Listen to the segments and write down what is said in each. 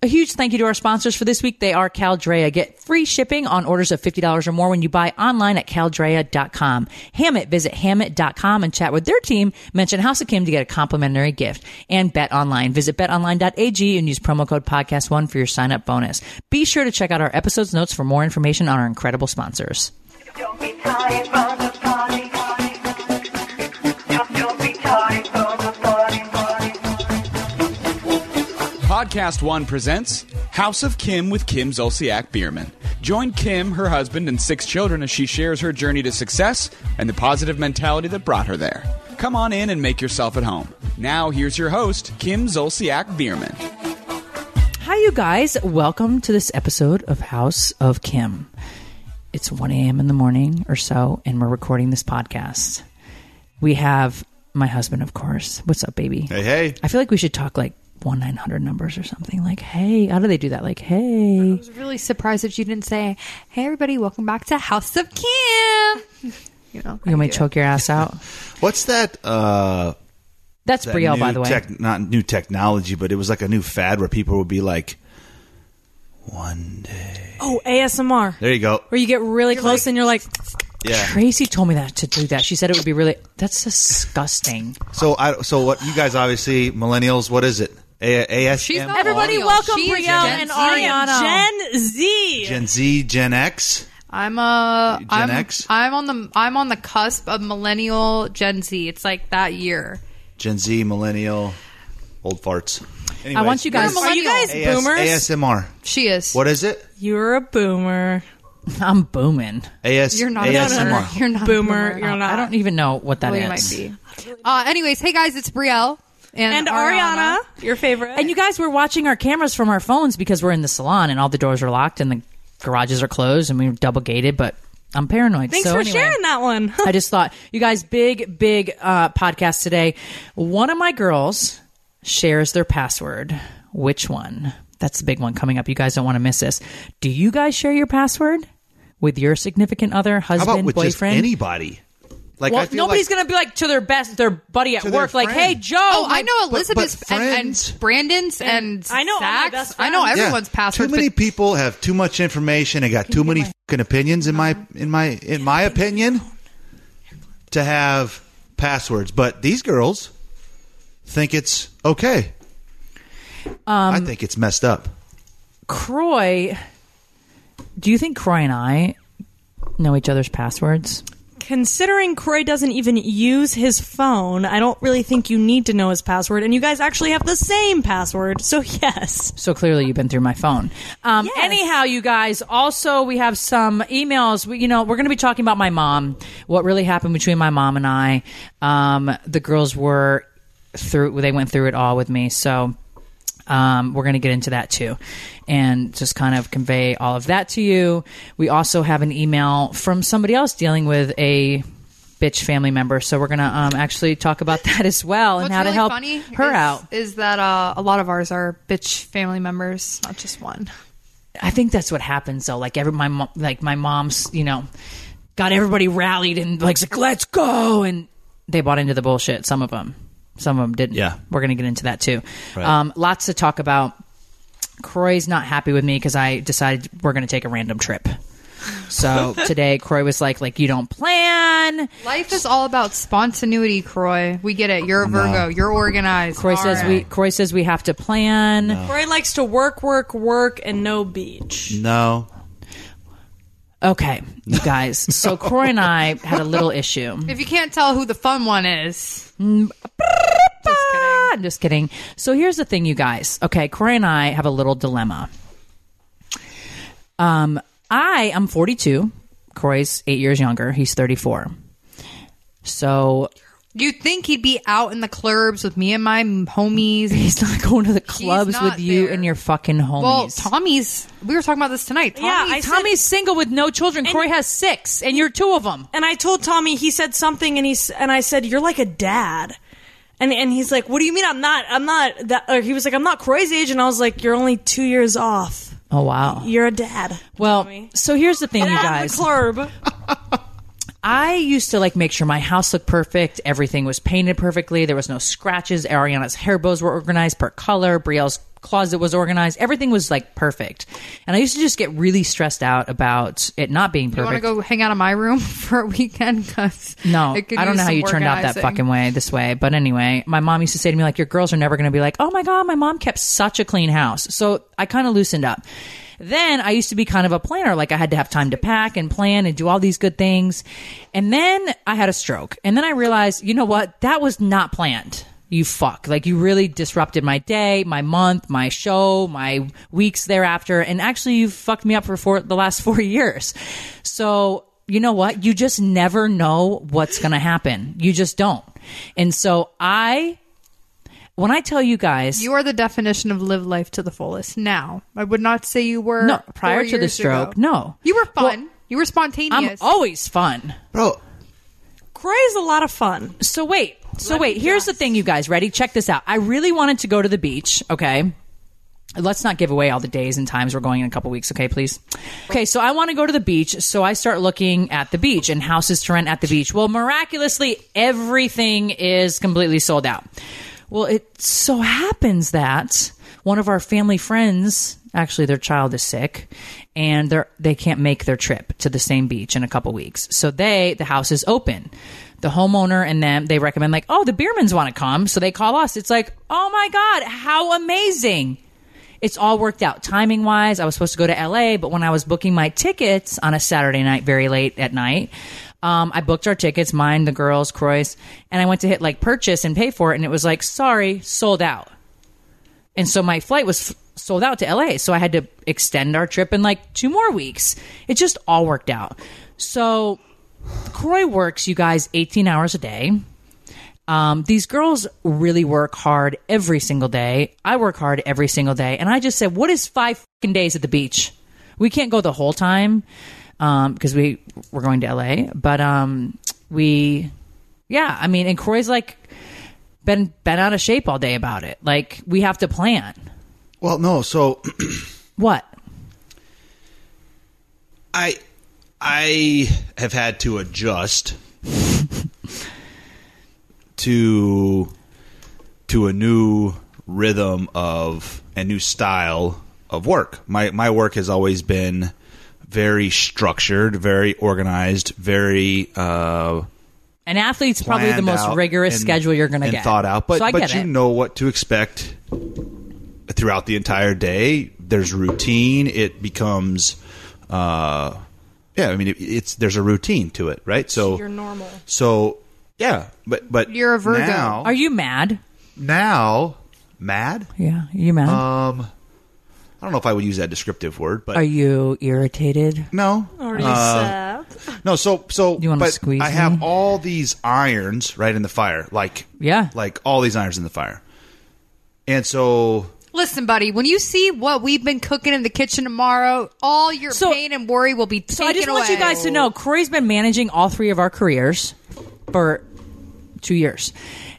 A huge thank you to our sponsors for this week. They are Caldrea. Get free shipping on orders of $50 or more when you buy online at caldrea.com. Hammitt, visit hammitt.com and chat with their team. Mention House of Kim to get a complimentary gift. And Bet Online. Visit betonline.ag and use promo code podcast1 for your sign up bonus. Be sure to check out our episode's notes for more information on our incredible sponsors. Podcast One presents House of Kim with Kim Zolciak Biermann. Join Kim, her husband, and six children as she shares her journey to success and the positive mentality that brought her there. Come on in and make yourself at home. Now, here's your host, Kim Zolciak Biermann. Hi, you guys. Welcome to this episode of House of Kim. It's 1 a.m. in the morning or so, and we're recording this podcast. We have my husband, of course. What's up, baby? Hey, hey. I feel like we should talk like 1 900 numbers or something. Like, hey, how do they do that? Like, hey. I was really surprised that you didn't say, "Hey, everybody, welcome back to House of Kim." You know, You want me to choke your ass out? What's that? Uh, That's that Brielle, by the way. Tech, not new technology, but it was like a new fad where people would be like, one day. Oh, ASMR. There you go. Where you get really close and you're like, Yeah. Tracy told me that to do that. She said it would be really. That's disgusting. So, I, so what? You guys obviously millennials. What is it? A- AS, She's not everybody millennial. welcome She is Brielle Gen and Z. Ariana. Gen Z. Gen Z, Gen X. I'm a Gen I'm, X? I'm on the I'm on the cusp of millennial Gen Z. It's like that year. Gen Z, millennial, old farts. I want you guys. You're a Are you guys AS, boomers? ASMR. She is. What is it? You're a boomer. I'm booming. AS, You're not ASMR. boomer. You're not a Boomer. You're not. I don't even know what that Well, is. you might be. Uh, anyways, hey guys, it's Brielle and, And Ariana, your favorite. And you guys were watching our cameras from our phones because we're in the salon and all the doors are locked and the garages are closed and we're double gated. But I'm paranoid. Thanks So for anyway, sharing that one. I just thought, you guys, big, big uh, podcast today. One of my girls shares their password. Which one? That's the big one coming up. You guys don't want to miss this. Do you guys share your password with your significant other, How husband, about with boyfriend? just anybody? Like well, I feel nobody's like, going to be like to their best, their buddy at work, like, "Hey, Joe." Oh, I know Elizabeth's but and, and Brandon's and, I know all my Zach's. I know friends. Yeah. everyone's password. Too many but- people have too much information and got too many fucking opinions in my in my in my opinion to have passwords. But these girls think it's okay. Um, I think it's messed up. Kroy, do you think Kroy and I know each other's passwords? Considering Kroy doesn't even use his phone, I don't really think you need to know his password. And you guys actually have the same password, so yes. So clearly, you've been through my phone. Um, Yes. Anyhow, you guys. Also, we have some emails. We, you know, we're going to be talking about my mom. What really happened between my mom and I? Um, the girls were through. They went through it all with me. So. Um, we're going to get into that too and just kind of convey all of that to you. We also have an email from somebody else dealing with a bitch family member. So we're going to um, actually talk about that as well and What's how really to help funny her is, out. is that uh, a lot of ours are bitch family members, not just one. I think that's what happens though. Like every my mom, like my mom's, you know, got everybody rallied and like, like, let's go, and they bought into the bullshit. Some of them, some of them didn't. Yeah. we're gonna get into that too. Right. Um, lots to talk about. Kroy's not happy with me because I decided we're gonna take a random trip. So today, Kroy was like, like you don't plan. Life is all about spontaneity, Kroy. We get it. You're a Virgo. You're organized. Kroy All says right. we. Kroy says we have to plan. Croy likes to work, work, work, and no beach. No. Okay, you guys. So Corey and I had a little issue. If you can't tell who the fun one is, Ah, I'm just kidding. So here's the thing, you guys. Okay, Corey and I have a little dilemma. Um, I am 42. Corey's eight years younger. He's 34. So You'd think he'd be out in the clubs with me and my homies. He's not going to the clubs not with you there. and your fucking homies. Well, Tommy's. We were talking about this tonight. Tommy's, Yeah, I said- Tommy's single with no children. Corey has six, and you're two of them. And I told Tommy, he said something, and he's and I said, "You're like a dad." And and he's like, "What do you mean? I'm not. I'm not." That, or he was like, "I'm not Kroy's age," and I was like, "You're only two years off. Oh wow. You're a dad." Well, Tommy. so here's the thing, you Get out of guys. the club. I used to like make sure my house looked perfect. Everything was painted perfectly. There was no scratches. Ariana's hair bows were organized per color. Brielle's closet was organized. Everything was like perfect. And I used to just get really stressed out about it not being perfect. You want to go hang out in my room for a weekend? Because No, I don't know how you turned out that fucking way, this way. But anyway, my mom used to say to me, like, your girls are never going to be like, oh my God, my mom kept such a clean house. So I kind of loosened up. Then I used to be kind of a planner. Like I had to have time to pack and plan and do all these good things. And then I had a stroke. And then I realized, you know what? That was not planned. You fuck. Like you really disrupted my day, my month, my show, my weeks thereafter. And actually you fucked me up for four, the last four years. So you know what? You just never know what's going to happen. You just don't. And so I, when I tell you guys, You are the definition of live life to the fullest. Now, I would not say you were No, prior four to the years stroke, ago. no. You were fun. Well, you were spontaneous. I'm spontaneous. always fun. Bro, Kroy's a lot of fun. So wait, so Let wait, me here's the thing, you guys. Ready? Check this out. I really wanted to go to the beach, okay? Let's not give away all the days and times we're going in a couple weeks, okay, please? Okay, so I want to go to the beach, so I start looking at the beach and houses to rent at the beach. Well, miraculously, everything is completely sold out. Well, it so happens that one of our family friends, actually their child is sick, and they're they can't make their trip to the same beach in a couple weeks. So they the house is open. The homeowner and them they recommend like, oh, the Biermanns want to come, so they call us. It's like, oh my god, how amazing! It's all worked out timing wise. I was supposed to go to LA, but when I was booking my tickets on a Saturday night, very late at night, um, I booked our tickets, mine, the girls, Kroy's, and I went to hit like purchase and pay for it, and it was like, sorry, sold out. And so my flight was f- sold out to LA. So I had to extend our trip in like two more weeks. It just all worked out. So Kroy works, you guys, 18 hours a day. Um, these girls really work hard every single day. I work hard every single day. And I just said, what is five days at the beach? We can't go the whole time um, because we, we're going to LA. But um, we, yeah, I mean, and Kroy's like, been been out of shape all day about it. Like we have to plan. well, no. So What? I I have had to adjust to to a new rhythm of a new style of work. My my work has always been very structured, very organized, very uh An athlete's probably the most rigorous and- schedule you're going to and get. thought out. But so I but get you it. know what to expect throughout the entire day. There's routine. It becomes, uh, yeah. I mean, it, it's there's a routine to it, right? So You're normal. So yeah, but but You're a Virgo. Now, Are you mad? now mad? Yeah, are you mad? Um, I don't know if I would use that descriptive word, but are you irritated? no, Already Uh, sad. No, so so You wanna but squeeze I have me? all these irons right in the fire, like Yeah. like all these irons in the fire, and so Listen, buddy, when you see what we've been cooking in the kitchen tomorrow, all your So- pain and worry will be taken So I just want you guys to know, Corey's been managing all three of our careers for two years,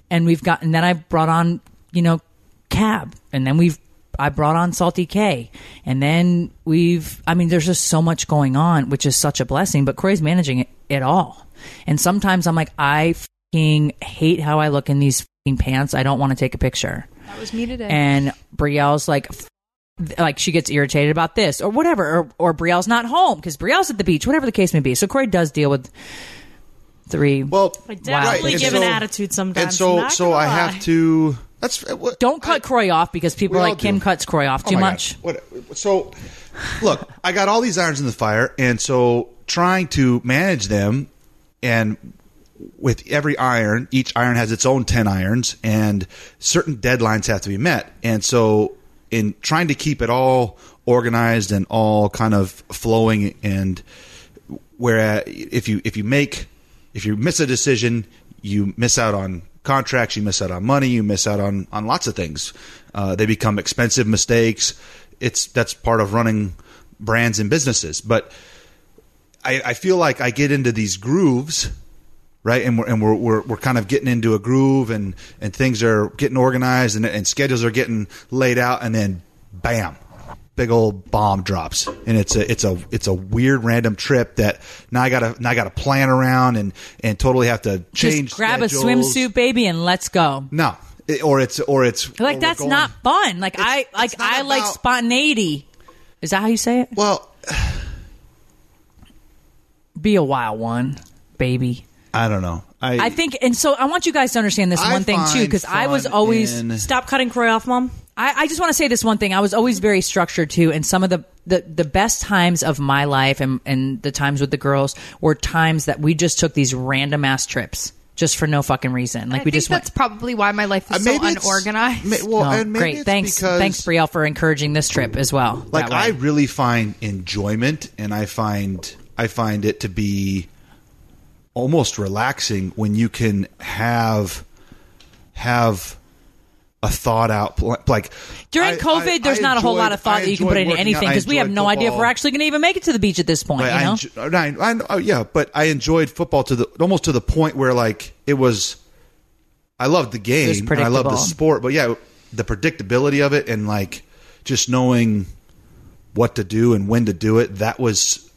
and we've gotten, then I brought on, you know, Cab, and then we've. I brought on Salty K, and then we've. I mean, there's just so much going on, which is such a blessing. But Corey's managing it, it all, and sometimes I'm like, I fucking hate how I look in these fucking pants. I don't want to take a picture That was me today. and Brielle's like like she gets irritated about this or whatever or, or Brielle's not home because Brielle's at the beach whatever the case may be so Corey does deal with three well, I definitely and give so- an attitude sometimes. and so so I lie. have to. That's uh, what- don't cut I- Kroy off because people are like Kim do. cuts Kroy off Oh too my much. What, so, look, I got all these irons in the fire, and so trying to manage them, and with every iron, each iron has its own ten irons, and certain deadlines have to be met, and so in trying to keep it all organized and all kind of flowing, and where if you if you make if you miss a decision, you miss out on contracts, you miss out on money, you miss out on on lots of things. Uh, they become expensive mistakes. It's that's part of running brands and businesses. But I, I feel like I get into these grooves, right? And we're and we're, we're we're kind of getting into a groove, and and things are getting organized, and, and schedules are getting laid out, and then bam, big old bomb drops, and it's a it's a it's a weird random trip that now I gotta now I gotta plan around and and totally have to change. Just grab schedules. a swimsuit, baby, and let's go. No, It- or it's or it's Like we're that's going- not fun. Like I like I like spontaneity. Is that how you say it? Well, Be a wild one, baby. I don't know. I I think, and so I want you guys to understand this I one thing too, because I was always. in- Stop cutting Kroy off, mom. I, I just want to say this one thing. I was always very structured too, and some of the, the, the best times of my life and, and the times with the girls were times that we just took these random ass trips just for no fucking reason. Like I we think just went. that's probably why my life Uh, is so it's- unorganized. ma- well, No, and maybe great, it's thanks, because, thanks, Brielle, for encouraging this trip as well. Like. I really find enjoyment, and I find I find it to be almost relaxing when you can have have a thought out pl- like During I- COVID, I- there's I not a whole lot of thought that you can put into anything because we have enjoyed no idea if we're actually going to even make it to the beach at this point. Right, you know, I, enjo- I, I, oh, yeah, but I enjoyed football to the almost to the point where like it was. I loved the game. and I loved the sport, but yeah, the predictability of it and like just knowing what to do and when to do it. That was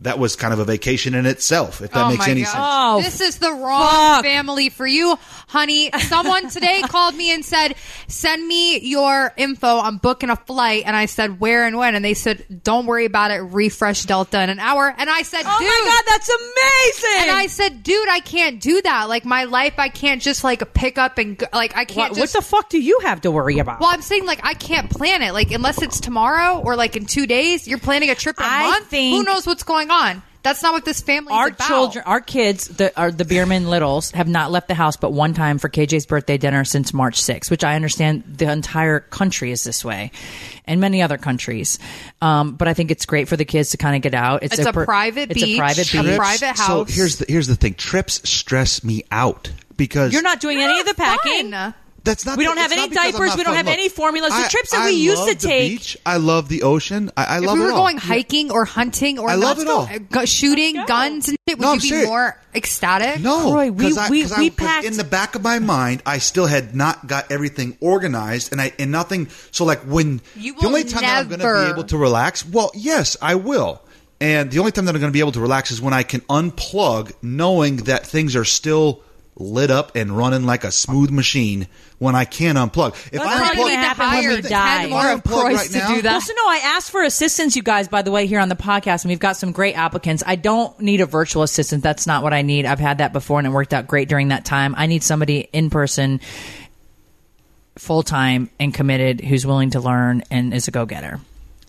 that was kind of a vacation in itself. If that oh makes my any gosh. sense. Oh, this is the wrong fuck. family for you, honey. Someone today called me and said, "Send me your info. I'm booking a flight." And I said, "Where and when?" And they said, "Don't worry about it. Refresh Delta in an hour." And I said, oh "Dude." my god, that's amazing! and I said, "Dude, I can't do that. Like my life, I can't just like pick up and go, like I can't what, just." what the fuck do you have to worry about? well, I'm saying like I can't plan it. Like unless it's tomorrow or like in two days, you're planning a trip in a I month. think- Who knows what's going on? That's not what this family our is about. children, our kids, the are the Biermann littles have not left the house but one time for KJ's birthday dinner since March 6th, which I understand the entire country is this way, and many other countries. Um, but I think it's great for the kids to kind of get out. It's a per- private It's a private beach, private a beach. private So house. here's the here's the thing. Trips stress me out because You're not doing any of the packing. Fun. That's not. We don't the- have any not because I'm diapers, we don't have Look, any formulas. The I- trips that I we used love to the take- beach. I love the ocean. I, I If love we it were all. going hiking or hunting or I love it all. go- go shooting guns and shit, would No, you I'm be serious. more ecstatic? No, Roy, we- 'cause I- we- 'cause I- we 'cause packed- in the back of my mind. I still had not got everything organized, and I and nothing. So like when You the only will time that I'm going to be able to relax, well, yes, I will. And the only time that I'm going to be able to relax is when I can unplug, knowing that things are still lit up and running like a smooth machine. When I can't unplug, if That's I probably unplug, gonna need to happen when we die. ten more If of unplug right to now- do that. Also, no, I asked for assistance, you guys, by the way, here on the podcast, and we've got some great applicants. I don't need a virtual assistant. That's not what I need. I've had that before, and it worked out great during that time. I need somebody in person, full time, and committed who's willing to learn and is a go getter.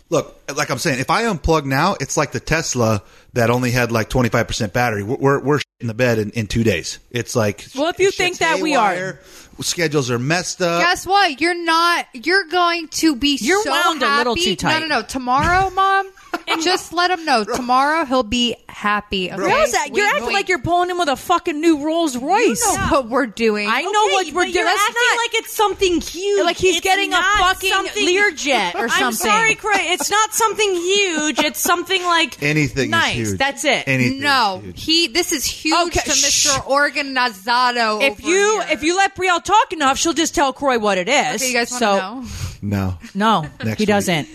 Look, like I'm saying, if I unplug now, it's like the Tesla that only had like 25% battery. We're we're, we're in the bed in, in two days. It's like Well, if you think that we are- schedules are messed up. Guess what? You're not. You're going to be. You're so wound a little too tight. No, no, no. Tomorrow, mom. just let him know. Tomorrow he'll be happy. Okay? How's that? You're Wait, acting wait. like you're pulling him with a fucking new Rolls Royce. You know what we're doing. I know Okay, what we're but doing. You're That's acting not like it's something huge. like he's It's getting a not fucking something- Learjet or I'm something. sorry, Kroy. It's not something huge. It's something like Anything Nice. is huge. That's it. Anything No, is huge. he. This is huge Okay, to shh. Mr. Organizado. if over you here. if you let Brielle talk enough, she'll just tell Kroy what it is. okay, you guys want so know? No. no, Next he week. doesn't.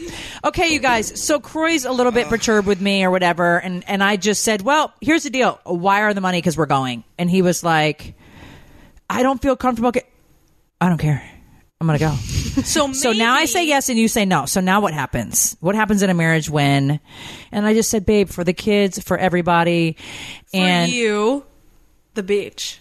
Okay, you guys. So Kroy's a little bit perturbed with me or whatever, and and I just said, well, here's the deal. Wire the money because we're going. And he was like, I don't feel comfortable. Get- I don't care. I'm gonna go. so. So now I say yes and you say no. So now what happens? What happens in a marriage when? And I just said, babe, for the kids, for everybody, for and you, the beach.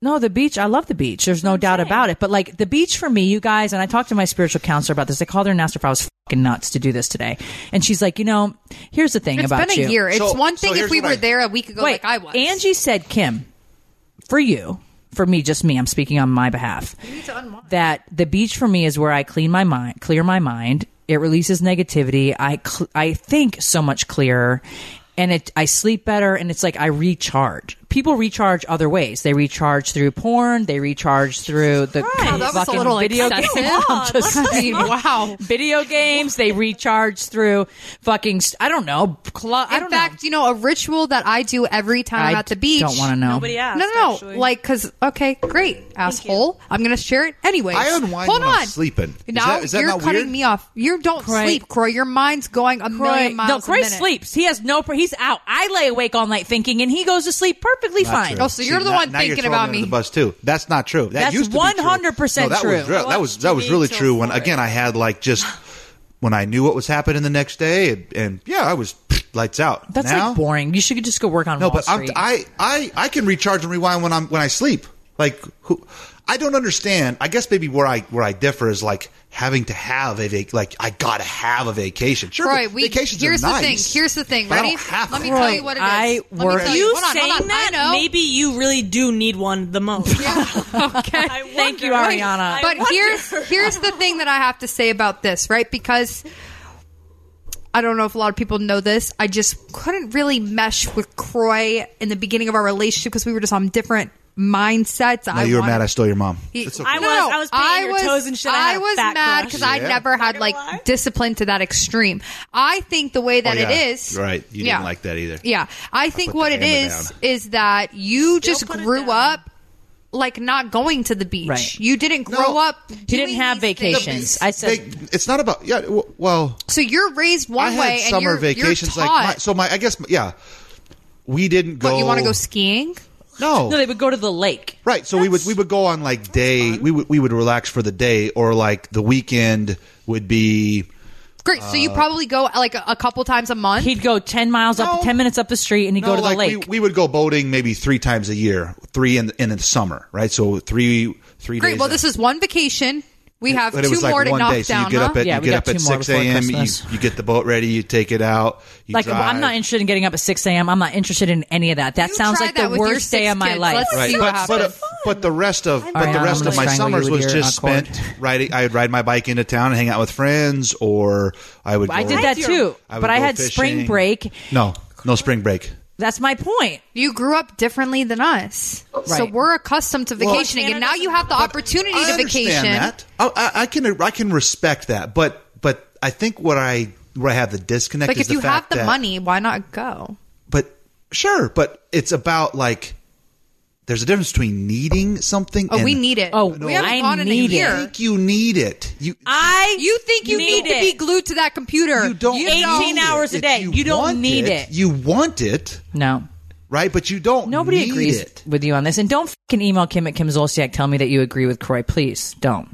No, the beach. I love the beach. There's no doubt about it. But like the beach for me, you guys, and I talked to my spiritual counselor about this. I called her and asked her if I was fucking nuts to do this today, and she's like, you know, here's the thing It's about you. It's been a you. year. It's So- one so thing if we were I- there a week ago, Wait, like I was. Angie said, Kim, for you, for me, just me. I'm speaking on my behalf. That the beach for me is where I clean my mind, clear my mind. It releases negativity. I cl- I think so much clearer, and it I sleep better, and it's like I recharge. People recharge other ways. They recharge through porn. They recharge through the Right. Oh, that was a fucking video excessive. games. I'm just I mean, wow. video games. They recharge through fucking. I don't know. Cl- I In don't fact, you know, a ritual that I do every time I'm at the beach. Don't want to know. Nobody asked. No, no, no. actually. Like, cause okay, great, asshole. I'm gonna share it anyway. I unwind Hold when on. I'm sleeping. Is Now that- is that you're not cutting weird? me off. You don't Kroy. sleep, Kroy. Your mind's going a million miles. no, a Kroy sleeps. He has no. He's out. I lay awake all night thinking, and he goes to sleep perfectly Not fine. true. Oh, so you're the now- one now you're thinking throwing about under me. The bus too. That's not true. That That's used to be true. 100% no, that true. Was real. That was that was really till true. When four. again, I had like just when I knew what was happening the next day, and, and yeah, I was lights out. That's now, like boring. You should just go work on No, Wall but I'm, Street. I I I can recharge and rewind when I'm when I sleep. Like who? I don't understand. I guess maybe where I where I differ is like having to have a vac- like I gotta have a vacation. Sure, Kroy, va- we, vacations here's are the nice. thing. Here's the thing. but I Ready? don't have Let me tell you what it is. I Let me work- tell you Hold on, saying hold on. that, I know. maybe you really do need one the most. okay. I Thank you, wonder. Ariana. I but here's here's the thing that I have to say about this, right? Because I don't know if a lot of people know this. I just couldn't really mesh with Kroy in the beginning of our relationship because we were just on different mindsets. No, I you were wanted- mad I stole your mom. He- It's okay. I was- I was painting your was- toes and shit. I had a was fat mad crush. because I Yeah. never had like lie. discipline to that extreme. I think the way oh, that Oh, yeah. is, Right. You yeah. didn't like that either. Yeah, I think put what the it hammer is down. is that you just put it grew down. up like not going to the beach. Right. You didn't grow No. up. he didn't doing have these things. vacations. I said They- it's not about yeah. w- Well, So you're raised one I had way, and summer you're, vacations You're like taught, my, so. My I guess yeah. We didn't go. What, you want to go skiing? No, no, they would go to the lake. Right. So we would we would go on like day we would we would relax for the day or like the weekend would be Great. So you uh, probably go like a, a couple times a month. He'd go ten miles up, ten minutes up the street, and he'd no, go to the like lake. We, we would go boating maybe three times a year, three in in the summer, right? So three three Great. days. Well, a- this is one vacation. We have but two it was like more to one knock day. So down. you get huh? up at Yeah, you get up at six a.m. You, you get the boat ready. You take it out. You like, drive. I'm not interested in getting up at six a.m. I'm not interested in any of that. That You sounds like that the worst day of my kids. life. Let's Right, see what but, but, happens. but the rest of but Ariana, the rest of my summers was just accord. spent riding. I would ride my bike into town and hang out with friends, or I would. I did that too, but I had spring break. No, no spring break. That's my point. You grew up differently than us, so we're accustomed to Well, vacationing, and now you have the opportunity I to vacation. that. I, I, I can I can respect that, but but I think what I where I have the disconnect Like is if you the have the that- money, why not go? But sure, but it's about like there's a difference between needing something. Oh, and we need it. Oh, we haven't I gone in a need it. year. I think you need it. You I You think you need, Need to be glued to that computer? you don't. You- 18 need hours a day. If You don't need it. You want it, no. right? But you don't. Nobody need agrees it. with you on this, and don't fucking email Kim at Kim Zolciak. Tell me that you agree with Kroy. Please don't.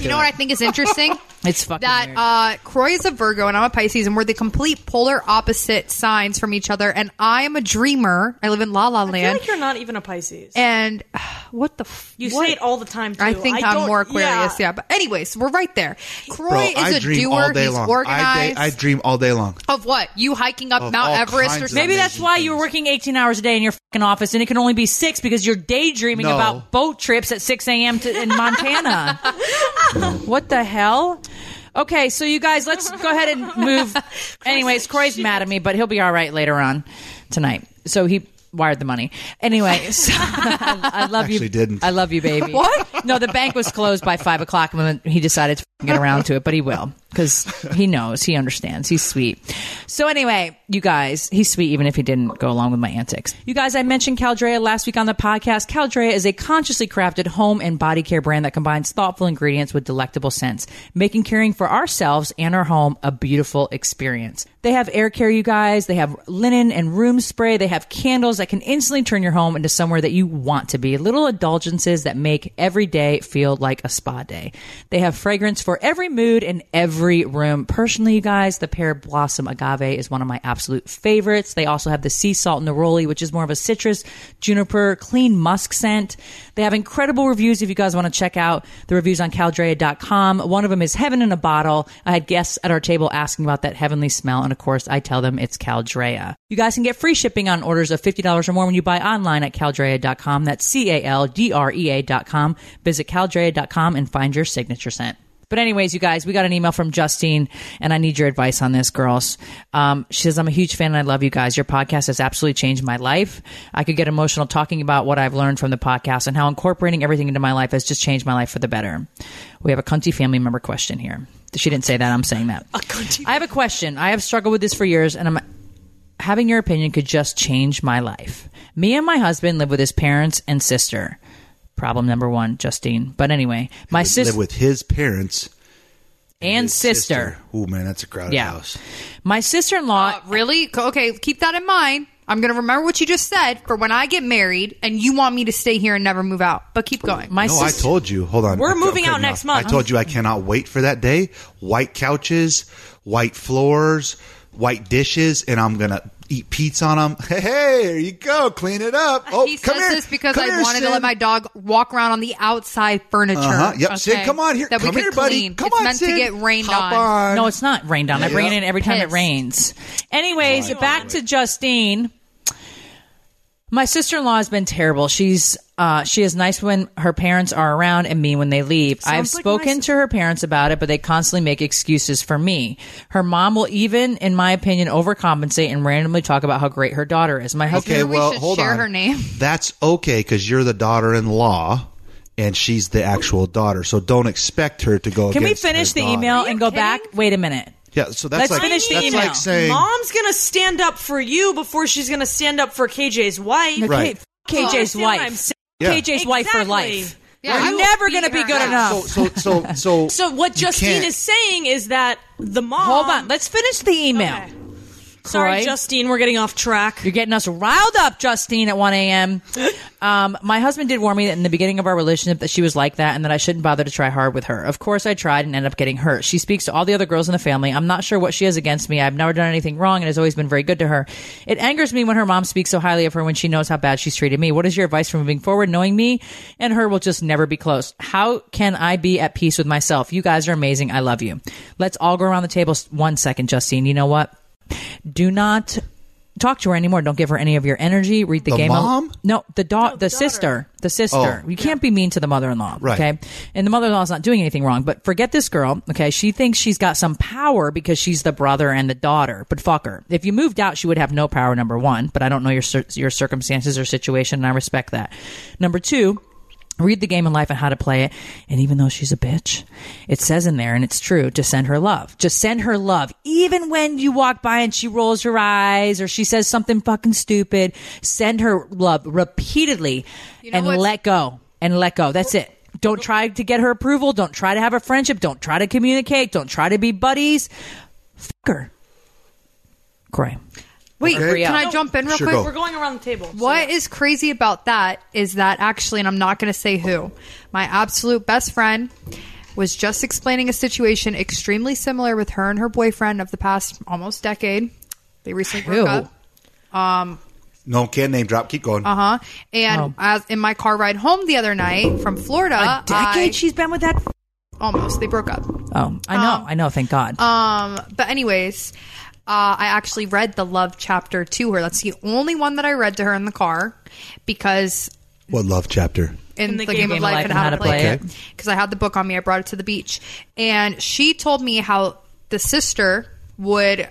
You know what I think is interesting? It's fucking that weird. uh, Kroy is a Virgo and I'm a Pisces, and we're the complete polar opposite signs from each other. And I am a dreamer. I live in La La Land. I feel like you're not even a Pisces. and what the? F- you what? say it all the time. Too. I think I am more Aquarius, yeah. yeah. But anyways, we're right there. Kroy Bro, is I a dream doer. all day He's long. organized. I, day, I dream all day long. of what? You hiking up Of Mount Everest or? Maybe that's amazing why you were things. working 18 hours a day in your fucking office, and it can only be six because you're daydreaming No. about boat trips at 6 a.m. To, in Montana. what the hell? Okay, so you guys, let's go ahead and move. Anyways, Kroy's mad at me, but he'll be all right later on tonight. So he wired the money. Anyway, so, I, I love you. Actually didn't. I love you, baby. What? No, the bank was closed by five o'clock, and he decided to get around to it, but he will because he knows, he understands, he's sweet. So anyway, you guys, he's sweet even if he didn't go along with my antics. You guys, I mentioned Caldrea last week on the podcast. Caldrea is a consciously crafted home and body care brand that combines thoughtful ingredients with delectable scents, making caring for ourselves and our home a beautiful experience. They have air care, you guys. They have linen and room spray. They have candles that can instantly turn your home into somewhere that you want to be. Little indulgences that make every day feel like a spa day. They have fragrance for every mood and every room. Personally, you guys, the pear blossom agave is one of my absolute favorites. They also have the sea salt neroli, which is more of a citrus, juniper, clean musk scent. They have incredible reviews if you guys want to check out the reviews on caldrea.com. One of them is Heaven in a Bottle. I had guests at our table asking about that heavenly smell, and of course, I tell them it's Caldrea. You guys can get free shipping on orders of $50 or more when you buy online at caldrea.com. That's C A L D R E A.com. Visit caldrea.com and find your signature scent. But anyways, you guys, we got an email from Justine, and I need your advice on this, girls. Um, she says, "I'm a huge fan, and I love you guys. Your podcast has absolutely changed my life. I could get emotional talking about what I've learned from the podcast and how incorporating everything into my life has just changed my life for the better." We have a cunty family member question here. She didn't say that. I'm saying that. I have a question. I have struggled with this for years, and I'm having your opinion could just change my life. Me and my husband live with his parents and sister. Problem number one, Justine. But anyway, my Live sister with his parents and his sister. Oh man, that's a crowded Yeah. house. My sister-in-law. Uh, really? Okay, keep that in mind. I'm going to remember what you just said for when I get married and you want me to stay here and never move out. But keep going. my No, I told you. Hold on. We're Okay, moving okay, out no. next month. I told you I cannot wait for that day. White couches, white floors, white dishes, and I'm gonna eat pizza on them. Hey, hey, here you go. Clean it up. Oh, he come says here. this because Come I here, wanted to let my dog walk around on the outside furniture. Uh-huh. Yep, Sid, come on here. That we Come could here, buddy. Come it's on, meant Sid. to get rained on. on. No, it's not rained on. I Yeah. rain in every time it rains. Anyways, back to Justine. My sister-in-law has been terrible. She's uh, she is nice when her parents are around and mean when they leave. I've like spoken my to her parents about it, but they constantly make excuses for me. Her mom will even, in my opinion, overcompensate and randomly talk about how great her daughter is. My husband. Okay, we well, should hold share on. her name. That's okay because you're the daughter-in-law, and she's the actual daughter. So don't expect her to go. Can we against her finish the daughter. email and go kidding? back? Wait a minute. Yeah, so that's Let's like finish the that's email. like saying Mom's gonna stand up for you before she's gonna stand up for KJ's wife. Right. K- KJ's Understand what I'm wife. saying? Yeah. KJ's wife for Exactly. life. Yeah, You're you never will going to be her good ass. enough. so so so so. So what you Justine can't- is saying is that the mom. Hold on. Let's finish the email. Okay. Sorry, Corey? Justine, we're getting off track. You're getting us riled up, Justine, at 1 a.m. Um, my husband did warn me that in the beginning of our relationship that she was like that and that I shouldn't bother to try hard with her. Of course, I tried and ended up getting hurt. She speaks to all the other girls in the family. I'm not sure what she has against me. I've never done anything wrong and has always been very good to her. It angers me when her mom speaks so highly of her when she knows how bad she's treated me. What is your advice for moving forward, knowing me and her will just never be close? How can I be at peace with myself? You guys are amazing. I love you. Let's all go around the table one second, Justine. You know what? Do not talk to her anymore. Don't give her any of your energy. Read the, The game. mom? No, the da- the, daughter. sister. The sister. Oh. You can't be mean to the mother-in-law. Right. Okay. And the mother-in-law is not doing anything wrong. But forget this girl. Okay. She thinks she's got some power because she's the brother and the daughter. But fuck her. If you moved out, she would have no power. Number one. But I don't know your your circumstances or situation, and I respect that. Number two read the game in life and how to play it. And even though she's a bitch, it says in there, and it's true, to send her love. Just send her love. Even when you walk by and she rolls her eyes or she says something fucking stupid, send her love repeatedly You know and what's- let go. And let go. That's it. Don't try to get her approval. Don't try to have a friendship. Don't try to communicate. Don't try to be buddies. Fuck her. Cray. Wait, Okay. can I jump in real Sure, quick? go. We're going around the table. so- What is crazy about that is that actually, and I'm not going to say who, my absolute best friend was just explaining a situation extremely similar with her and her boyfriend of the past almost decade. They recently Who? broke up. No, can't name drop. Keep going. Uh huh. And Oh. as in my car ride home the other night from Florida, A decade I- she's been with that. f- almost they broke up. Oh, I know. I know. Thank God. Um, but anyways, uh, I actually read the love chapter to her. That's the only one that I read to her in the car because What love chapter? in, the, game, of life, and how, to play, it Okay. because I had the book on me. I brought it to the beach, and she told me how the sister would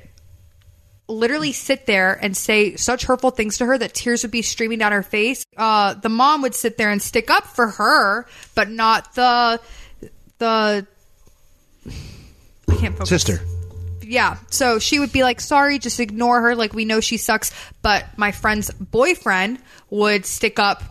literally sit there and say such hurtful things to her that tears would be streaming down her face. Uh, the mom would sit there and stick up for her, but not the the. I can't focus Sister. Yeah. So she would be like, sorry, just ignore her. Like, we know she sucks. But my friend's boyfriend would stick up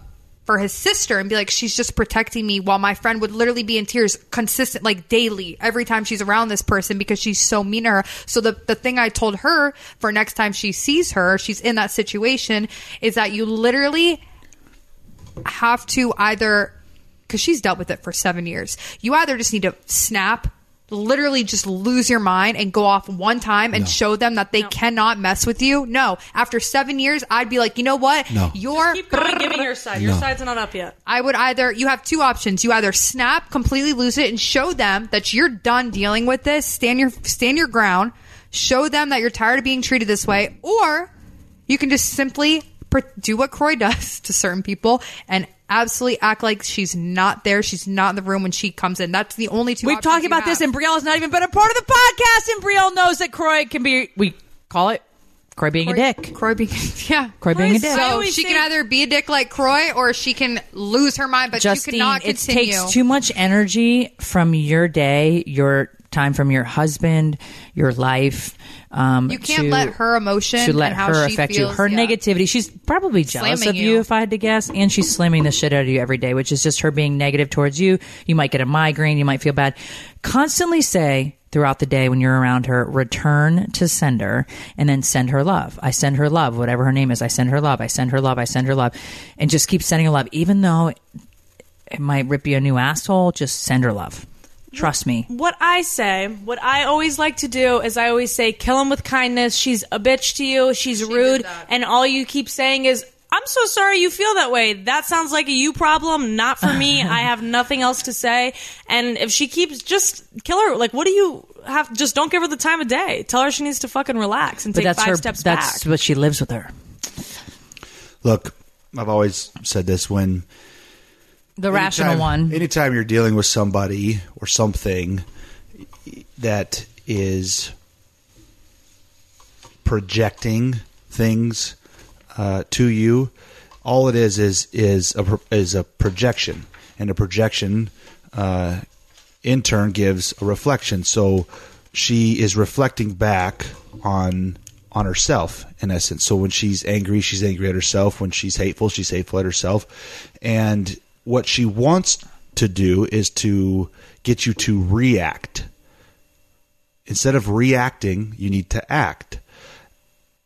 for his sister and be like, she's just protecting me while my friend would literally be in tears consistent, like daily, every time she's around this person because she's so mean to her. So the, the thing I told her for next time she sees her, she's in that situation, is that you literally have to either because she's dealt with it for seven years. You either just need to snap, literally just lose your mind and go off one time and show them that they cannot mess with you. No, after seven years, I'd be like, you know what? No. You're. Keep going, give me your side. Your side's not up yet. I would either you have two options. You either snap, completely lose it, and show them that you're done dealing with this. Stand your stand your ground. Show them that you're tired of being treated this way, or you can just simply do what Kroy does to certain people and absolutely act like she's not there. She's not in the room when she comes in. That's the only two. We've options talked you about this, have. and Brielle's not even been a part of the podcast, and Brielle knows that Kroy can be. We call it Kroy being a dick. Kroy being yeah. Kroy being a dick. So she say- can either be a dick like Kroy, or she can lose her mind. But Justine, you cannot it takes too much energy from your day, your time from your husband, your life. Um, You can't to- let her emotion to let and how her she affect you. Her yeah. negativity. She's probably jealous Slamming of you. you. if I had to guess, and she's slamming the shit out of you every day, which is just her being negative towards you. You might get a migraine. You might feel bad. Constantly say throughout the day when you're around her, return to sender, and then send her love. I send her love, whatever her name is. I send her love. I send her love. I send her love, and just keep sending her love, even though it might rip you a new asshole. Just send her love. Trust me. what I say, what I always like to do is I always say, kill him with kindness. She's a bitch to you. She's rude. And all you keep saying is, I'm so sorry you feel that way. That sounds like a you problem, not for me. I have nothing else to say. And if she keeps, just kill her. Like, what do you have? Just don't give her the time of day. Tell her she needs to fucking relax and But take that's five her. steps That's back. what she lives with her. Look, I've always said this when The rational one. Anytime you're dealing with somebody or something that is projecting things uh, to you, all it is is is a is a projection, and a projection uh, in turn gives a reflection. So she is reflecting back on on herself in essence. So when she's angry, she's angry at herself. When she's hateful, she's hateful at herself. And what she wants to do is to get you to react. Instead of reacting, you need to act.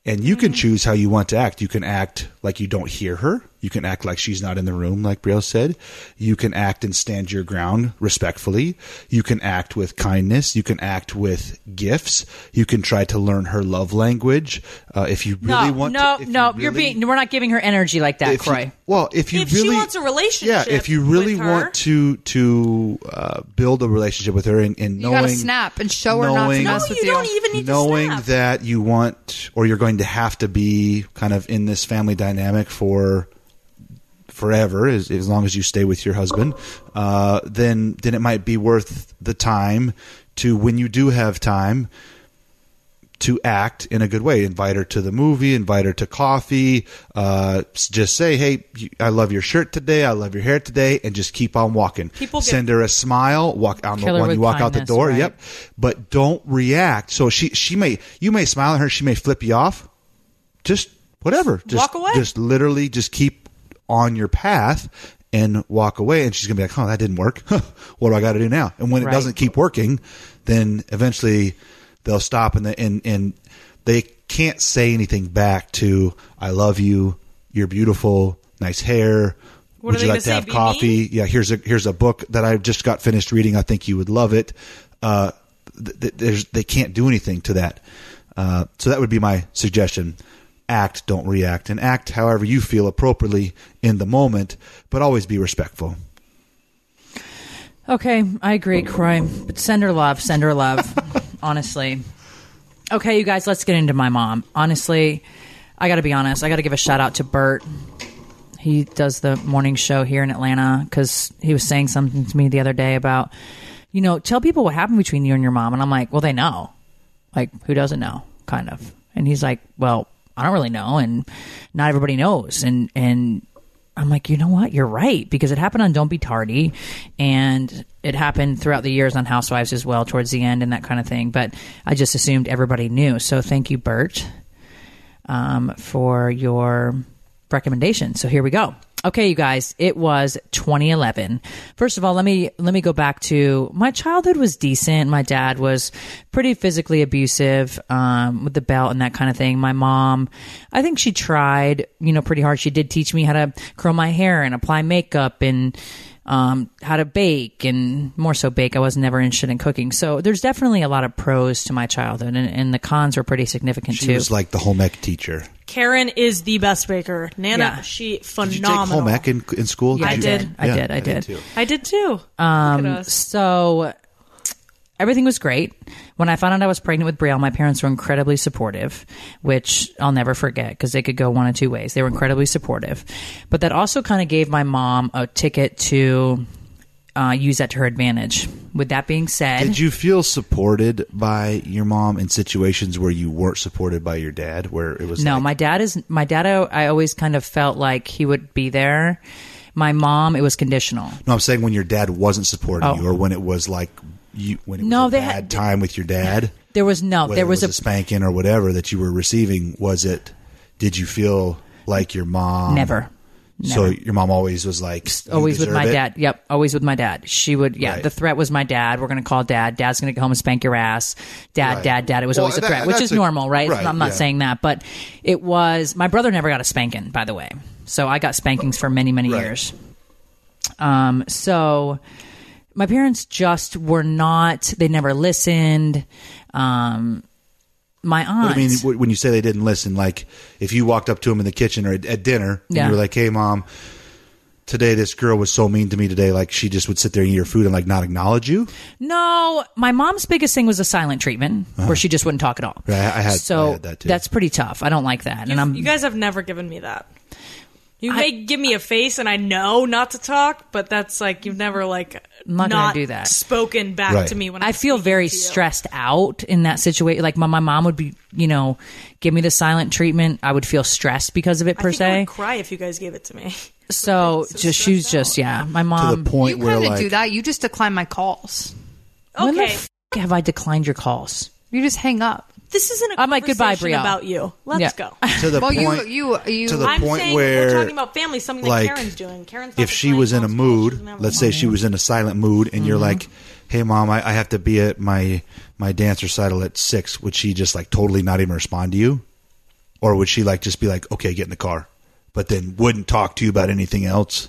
And you can mm-hmm. choose how you want to act. You can act like you don't hear her. You can act like she's not in the room, like Brielle said. You can act and stand your ground respectfully. You can act with kindness. You can act with gifts. You can try to learn her love language. Uh, if you really no, want no, to. if no. you You are really- being. We're not giving her energy like that, if you- well, if you If she really wants a relationship yeah, if you really her- want to to uh, build a relationship with her and, and You knowing gotta snap and show her not to knowing- mess no, with you don't even need knowing to snap. that you want or you're going to have to be kind of in this family dynamic for forever as, as long as you stay with your husband uh, then then it might be worth the time to when you do have time to act in a good way. Invite her to the movie, invite her to coffee. Uh, just say, "Hey, you, I love your shirt today. I love your hair today," and just keep on walking. People Send her a smile. Walk on the Kill her when with you walk out the door. right. Yep, but don't react. So she she may you may smile at her. She may flip you off. Just whatever. Just, Walk away. Just literally just keep on your path. And walk away, and she's gonna be like, "Oh, that didn't work. what do I got to do now?" And when it Right. doesn't keep working, then eventually they'll stop and the, and and they can't say anything back to "I love you," "You're beautiful," "Nice hair." What Would you like to say, have "Be coffee? mean"? Yeah, here's a here's a book that I just got finished reading. I think you would love it. Uh, th- th- there's they can't do anything to that. Uh, so that would be my suggestion. Act, don't react, and act however you feel appropriately in the moment, but always be respectful. Okay, I agree, Kroy. But send her love. Send her love. honestly. Okay, you guys, let's get into my mom. Honestly, I got to be honest. I got to give a shout out to Bert. He does the morning show here in Atlanta because he was saying something to me the other day about, you know, tell people what happened between you and your mom. And I'm like, well, they know. Like, who doesn't know? Kind of. And he's like, well, I don't really know, and not everybody knows. And and I'm like, you know what? You're right because it happened on Don't Be Tardy, and it happened throughout the years on Housewives as well, towards the end and that kind of thing. But I just assumed everybody knew. So thank you, Bert, um, for your recommendation. So here we go. Okay, you guys, it was 2011. First of all, let me let me go back to my childhood was decent. My dad was pretty physically abusive um, with the belt and that kind of thing. My mom, I think she tried, you know, pretty hard. She did teach me how to curl my hair and apply makeup and um, how to bake and more so bake. I was never interested in cooking. So there's definitely a lot of pros to my childhood, and, and the cons were pretty significant She too. She was like the home ec teacher. Karen is the best baker. Nana, Yeah. she Did you take phenomenal. home ec in, in school? Yeah, I you? did. I did. I did. too. I did too. Um, Look at us. so everything was great. When I found out I was pregnant with Brielle, my parents were incredibly supportive, which I'll never forget because they could go one of two ways. They were incredibly supportive, but that also kind of gave my mom a ticket to uh, use that to her advantage. With that being said, Did you feel supported by your mom in situations where you weren't supported by your dad? Where it was No, like, my dad is my dad. I I always kind of felt like he would be there. My mom, it was conditional. no, I'm saying when your dad wasn't supporting Oh. you, or when it was like you when it was No, a they bad had- time with your dad. There was no. there it was, a, spanking or whatever that you were receiving. Was it? Did you feel like your mom never. So your mom always was like always with my it? dad. Yep, always with my dad. She would, yeah. Right. The threat was my dad. We're going to call dad. Dad's going to go home and spank your ass. Dad, Right. dad, dad. It was Well, always a that- threat, which is a- normal, right? right, I'm not yeah. saying that, but it was. My brother never got a spanking, by the way. So I got spankings for many, many Right. years. Um, so my parents just were not. They never listened. Um, my aunt. But I mean, when you say they didn't listen, like if you walked up to them in the kitchen or at, at dinner, and Yeah. you were like, "Hey, mom, today this girl was so mean to me today," like she just would sit there and eat her food and like not acknowledge you. No, my mom's biggest thing was a silent treatment uh-huh. where she just wouldn't talk at all. Right, I- I had- so I had that too. that's pretty tough. I don't like that, and You, I'm you guys have never given me that. You I- may give me a face, and I know not to talk, but that's like you've never like I'm not gonna do that. spoken back Right. to me when I I'm feel very stressed out in that situation. Like my, my mom would be, you know, give me the silent treatment. I would feel stressed because of it I per think I se. would cry if you guys gave it to me. So So just she's stressed just yeah. My to mom. the point you where kind of like do that. You just decline my calls. when the Okay, f- have I declined your calls? You just hang up. This isn't a I'm like, goodbye, conversation Brielle. about you. Let's Yeah. go. to the Well, point you you you. to the I'm point saying where we're talking about family, something like that Karen's doing. Karen's not if she was in a declining calls, mood, she's never let's say she was in a silent mood, and you're Mm-hmm. like, "Hey, mom, I, I have to be at my my dance recital at six. Would she just like totally not even respond to you, or would she like just be like, "Okay, get in the car," but then wouldn't talk to you about anything else,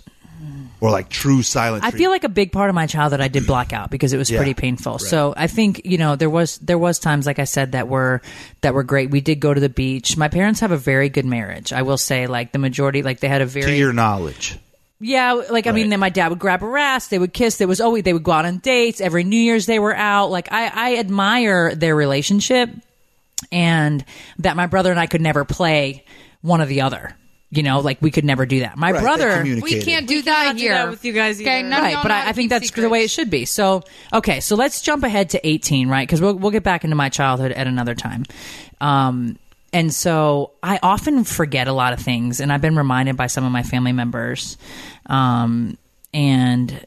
or like true silent? I feel like a big part of my childhood I did block out because it was Yeah. pretty painful. Right. So I think you know there was there was times like I said that were that were great. We did go to the beach. My parents have a very good marriage. I will say like the majority like they had a very to your knowledge. yeah like I mean then my dad would grab her ass. They would kiss. There was always they would go out on dates every New Year's. They were out. Like I I admire their relationship and that my brother and I could never play one or the other. You know, like we could never do that. My Right, they brother, communicate. we can't do We that cannot do here that with you guys Okay, either. none right y'all but know I, I to think keep that's the way it secrets. should be so okay so let's jump ahead to 18 right because we'll, we'll get back into my childhood at another time um, and so i often forget a lot of things and i've been reminded by some of my family members um, and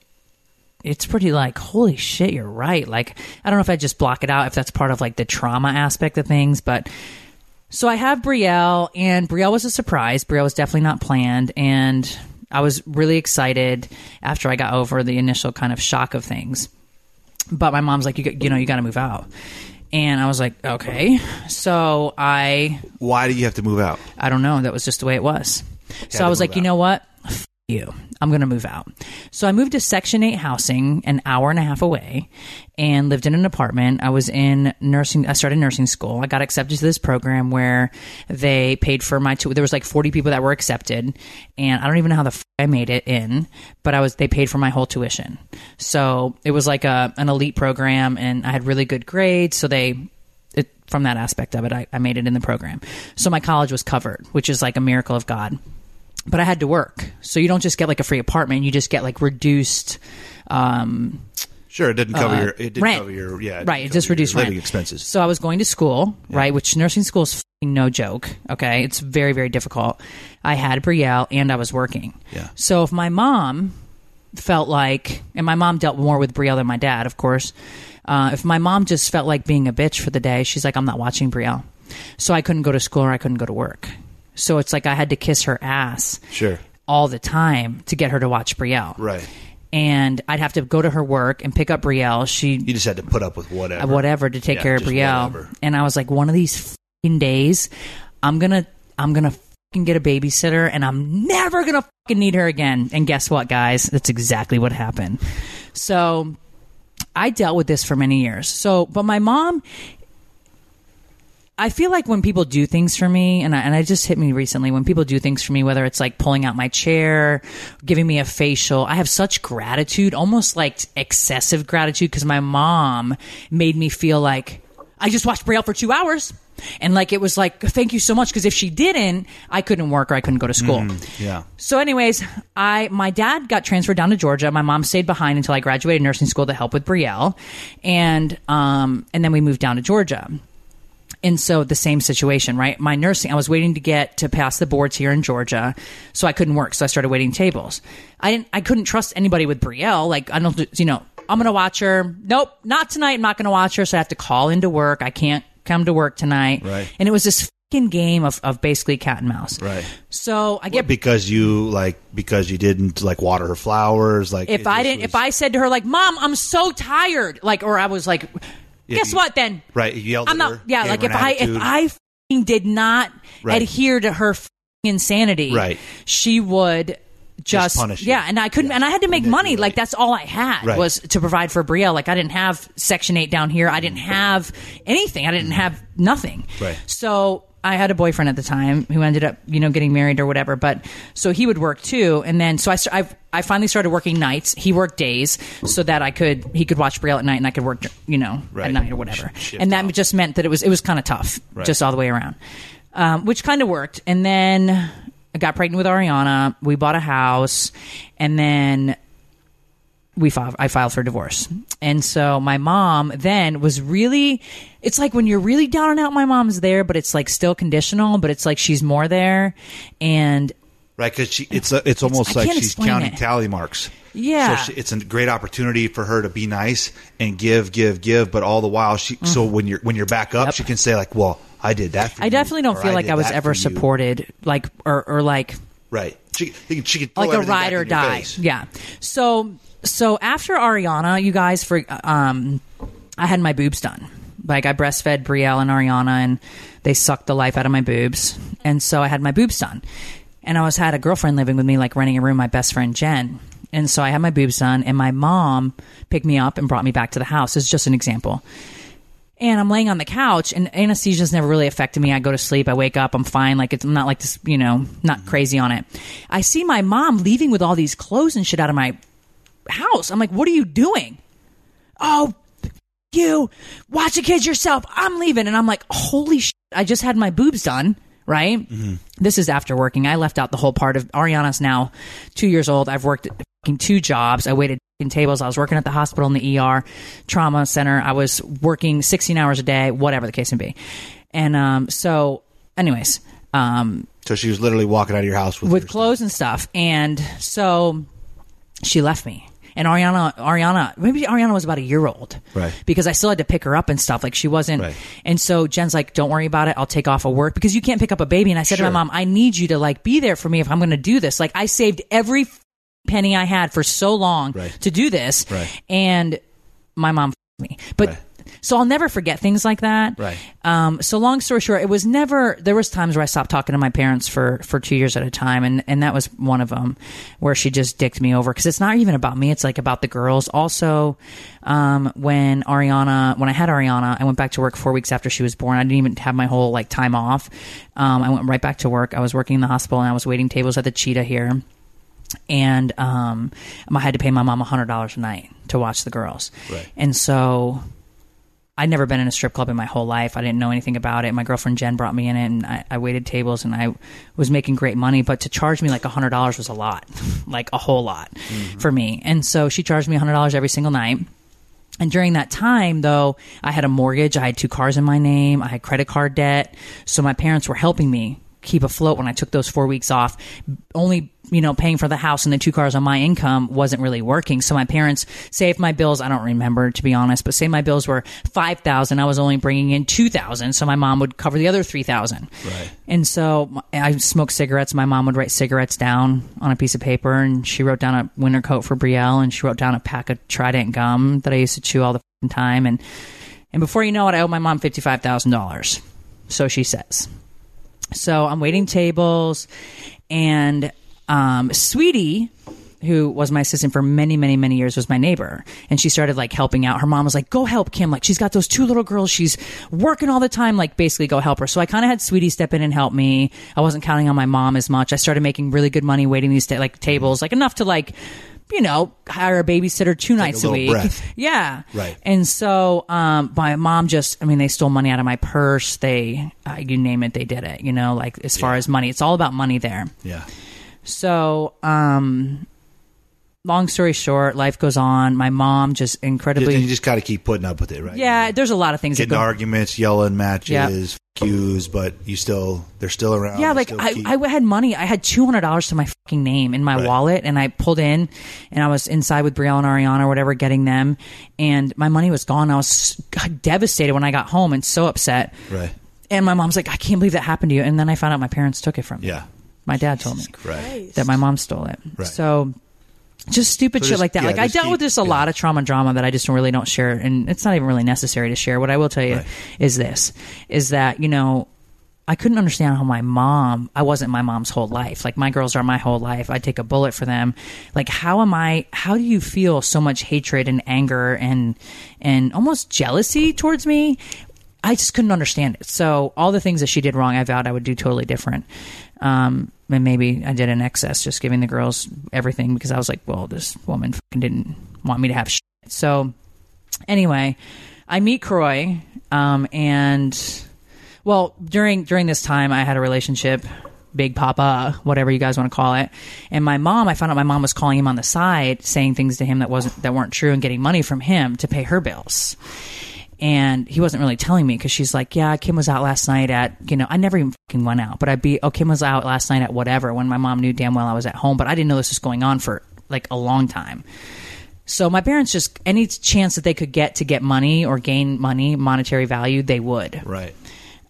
it's pretty like holy shit you're right like i don't know if i just block it out if that's part of like the trauma aspect of things but so I have Brielle, and Brielle was a surprise. Brielle was definitely not planned, and I was really excited after I got over the initial kind of shock of things. But my mom's like, you, got- you know, you got to move out, and I was like, okay. So I, Why do you have to move out? I don't know. That was just the way it was. So I was like, you know what? You. I'm going to move out. So I moved to Section 8 housing an hour and a half away and lived in an apartment. I was in nursing. I started nursing school. I got accepted to this program where they paid for my, tu- there was like 40 people that were accepted and I don't even know how the f- I made it in, but I was, they paid for my whole tuition. So it was like a, an elite program and I had really good grades. So they, it, from that aspect of it, I, I made it in the program. So my college was covered, which is like a miracle of God. But I had to work, so you don't just get like a free apartment; you just get like reduced. Um, Sure, it didn't cover uh, your. It didn't rent. cover your. Yeah, it right. It just reduced living rent. expenses. So I was going to school, right? Which nursing school is no joke. Okay, it's very very difficult. I had Brielle and I was working. Yeah. So if my mom felt like, and my mom dealt more with Brielle than my dad, of course. Uh, if my mom just felt like being a bitch for the day, she's like, I'm not watching Brielle. So I couldn't go to school or I couldn't go to work. So it's like I had to kiss her ass Sure. all the time to get her to watch Brielle. Right. And I'd have to go to her work and pick up Brielle. She You just had to put up with whatever. whatever to take Yeah, care of Brielle. whatever. And I was like, one of these fing days, I'm gonna I'm gonna get a babysitter, and I'm never gonna fucking need her again. And guess what, guys? That's exactly what happened. So I dealt with this for many years. So, but my mom. I feel like when people do things for me, and I, and it just hit me recently, when people do things for me, whether it's like pulling out my chair, giving me a facial, I have such gratitude, almost like excessive gratitude, because my mom made me feel like I just watched Brielle for two hours. And like it was like, thank you so much. Because if she didn't, I couldn't work or I couldn't go to school. Yeah. So, anyways, I my dad got transferred down to Georgia. My mom stayed behind until I graduated nursing school to help with Brielle, and um and then we moved down to Georgia. And so the same situation, right? My nursing, I was waiting to get to pass the boards here in Georgia, so I couldn't work. So I started waiting tables. I didn't, I couldn't trust anybody with Brielle. Like I don't, you know, I'm gonna watch her. Nope, not tonight. I'm not gonna watch her. So I have to call into work. I can't come to work tonight. Right. And it was this fucking game of, of basically cat and mouse. Right. So I get because you like because you didn't like water her flowers. Like if I didn't, was- if I said to her like, "Mom, I'm so tired," like, or I was like, "Guess you- what?" Then right, yelled I'm not. Yeah, like if I if. I did not Right. adhere to her f***ing insanity, Right. she would. Just, punish you. yeah, and I couldn't, Yeah. and I had to make money. Like that's all I had Right. was to provide for Brielle. Like I didn't have Section Eight down here. I didn't have anything. I didn't have nothing. Right. So I had a boyfriend at the time who ended up, you know, getting married or whatever. But so he would work too, and then so I, I, I finally started working nights. He worked days so that I could he could watch Brielle at night and I could work, you know, Right. at night or whatever. Shift and that off. just meant that it was it was kind of tough, Right. just all the way around, um, which kind of worked. And then I got pregnant with Ariana. We bought a house, and then we filed, I filed for divorce. And so my mom then was really, it's like when you're really down and out, my mom's there, but it's like still conditional, but it's like she's more there. And right because she it's a, it's almost I like she's counting it. tally marks. Yeah. so she, it's a great opportunity for her to be nice and give, give, give, but all the while she. So when you're when you're back up. Yep. she can say like, "Well, I did that." for I you," definitely don't or, feel like I was ever supported, like, or, or like, Right. She, she, could like a ride or die. Yeah. So so after Ariana, you guys for um I had my boobs done. Like I breastfed Brielle and Ariana and they sucked the life out of my boobs. And so I had my boobs done. And I was had a girlfriend living with me like renting a room, my best friend Jen. And so I had my boobs done and my mom picked me up and brought me back to the house. It's just an example. And I'm laying on the couch, and anesthesia's never really affected me. I go to sleep, I wake up, I'm fine. Like it's I'm not like this, you know, not mm-hmm. crazy on it. I see my mom leaving with all these clothes and shit out of my house. I'm like, what are you doing? Oh, you watch the kids yourself. I'm leaving, and I'm like, holy shit! I just had my boobs done. Right. This is after working. I left out the whole part of Ariana's now two years old. I've worked fucking two jobs. I waited in tables. I was working at the hospital in the ER trauma center. I was working 16 hours a day, whatever the case may be. And um, so, anyways, um, So she was literally walking out of your house with, with clothes and stuff. And so she left me. And Ariana, Ariana, maybe Ariana was about a year old, Right. Because I still had to pick her up and stuff. Like she wasn't. Right. And so Jen's like, "Don't worry about it. I'll take off of work because you can't pick up a baby." And I said to my mom, "I need you to like be there for me if I'm going to do this. Like I saved every penny I had for so long Right. to do this, Right. and my mom f- me, but." So I'll never forget things like that. Right. Um, so long story short, it was never. There was times where I stopped talking to my parents for for two years at a time, and and that was one of them, where she just dicked me over because it's not even about me. It's like about the girls. Also, um, when Ariana, when I had Ariana, I went back to work four weeks after she was born. I didn't even have my whole like time off. Um, I went right back to work. I was working in the hospital and I was waiting tables at the Cheetah here and um, I had to pay my mom hundred dollars a night to watch the girls. Right. And so I'd never been in a strip club in my whole life. I didn't know anything about it. My girlfriend Jen brought me in it, and I, I waited tables, and I was making great money. But to charge me like hundred dollars was a lot, like a whole lot mm-hmm. for me. And so she charged me hundred dollars every single night. And during that time, though, I had a mortgage. I had two cars in my name. I had credit card debt. So my parents were helping me keep afloat when I took those four weeks off. Only, you know, paying for the house and the two cars on my income wasn't really working. So my parents saved my bills. I don't remember to be honest, but say my bills were five thousand. I was only bringing in two thousand, so my mom would cover the other three thousand. Right. And so I smoked cigarettes. My mom would write cigarettes down on a piece of paper, and she wrote down a winter coat for Brielle, and she wrote down a pack of Trident gum that I used to chew all the time. And and before you know it, I owe my mom fifty five thousand dollars. So she says. So I'm waiting tables, and um, Sweetie, who was my assistant for many, many, many years, was my neighbor. And she started like helping out. Her mom was like, go help Kim. Like, she's got those two little girls. She's working all the time. Like, basically, go help her. So I kind of had Sweetie step in and help me. I wasn't counting on my mom as much. I started making really good money waiting these ta- like tables, like enough to like, you know, hire a babysitter two nights a, little week. breath. Yeah. Right. And so, um, my mom just, I mean, they stole money out of my purse. They, uh, you name it, they did it, you know, like as far as money, it's all about money there. Yeah. So, um, long story short, life goes on. My mom just incredibly. And you just got to keep putting up with it, right? yeah, there's a lot of things that go. arguments, yelling matches, cues, but you still they're still around. Yeah, like I, keep- I had money. I had two hundred dollars to my fucking name in my Right. wallet, and I pulled in, and I was inside with Brielle and Ariana or whatever, getting them, and my money was gone. I was devastated when I got home and so upset. right. And my mom's like, "I can't believe that happened to you." And then I found out my parents took it from me. Yeah. my dad told me Right. that my mom stole it. Right. So just stupid So shit like that. yeah, like I dealt keep- with just a yeah. lot of trauma and drama that I just really don't share, and it's not even really necessary to share. What I will tell you Right. is this: is that you know. I couldn't understand how my mom, I wasn't my mom's whole life. Like my girls are my whole life. I take a bullet for them. Like how am I, how do you feel so much hatred and anger and, and almost jealousy towards me? I just couldn't understand it. So all the things that she did wrong, I vowed I would do totally different. Um, and maybe I did in excess, just giving the girls everything because I was like, well, this woman fucking didn't want me to have shit. So anyway, I meet Kroy, um, and well, during during this time, I had a relationship, Big Papa, whatever you guys want to call it, and my mom. I found out my mom was calling him on the side, saying things to him that wasn't that weren't true, and getting money from him to pay her bills. And he wasn't really telling me because she's like, yeah, Kim was out last night at, you know, I never even fucking went out, but I'd be, oh, Kim was out last night at whatever when my mom knew damn well I was at home, but I didn't know this was going on for like a long time. So my parents just any chance that they could get to get money or gain money, monetary value, they would. Right.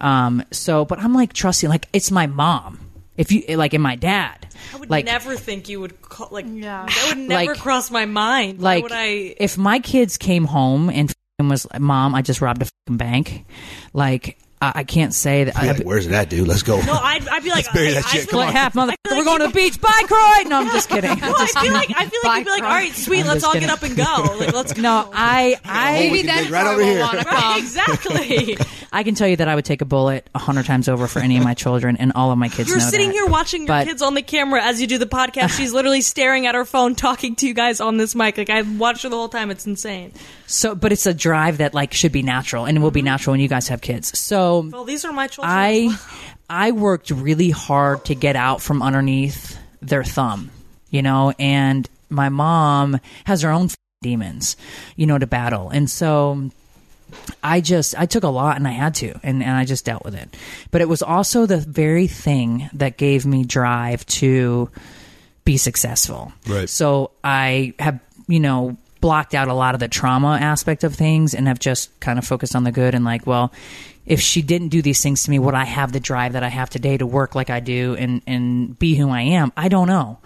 Um. So, but I'm like trusting, like it's my mom. If you like, and my dad. I would like, never think you would call like Yeah. that would never Like- cross my mind. Why like would I if my kids came home and f***ing was like, mom, I just robbed a bank. Like I, I can't say that. Be I, like, Where's that dude? Let's go. No, I'd, I'd be like, bury that shit. feel Come like like, half mother. I feel We're going to the beach. Bye, Kroy. No, I'm just kidding. No, I feel like I feel like you'd be like, all right, sweet, I'm let's all kidding. get up and go. Like, let's go. No, I, I, Maybe can then dig right over here. Right, exactly. I can tell you that I would take a bullet a hundred times over for any of my children, and all of my kids. You're know sitting that. here watching your But- kids on the camera as you do the podcast. She's literally staring at her phone, talking to you guys on this mic. Like I watched her the whole time. It's insane. So, but it's a drive that like should be natural, and it will be mm-hmm. natural when you guys have kids. So, Well, these are my children. I, well. I worked really hard to get out from underneath their thumb, you know, and my mom has her own f- demons, you know, to battle, and so. I just I took a lot and I had to and, and I just dealt with it. But it was also the very thing that gave me drive to be successful. Right. So I have, you know, blocked out a lot of the trauma aspect of things and have just kind of focused on the good and like, well, if she didn't do these things to me, would I have the drive that I have today to work like I do and, and be who I am? I don't know.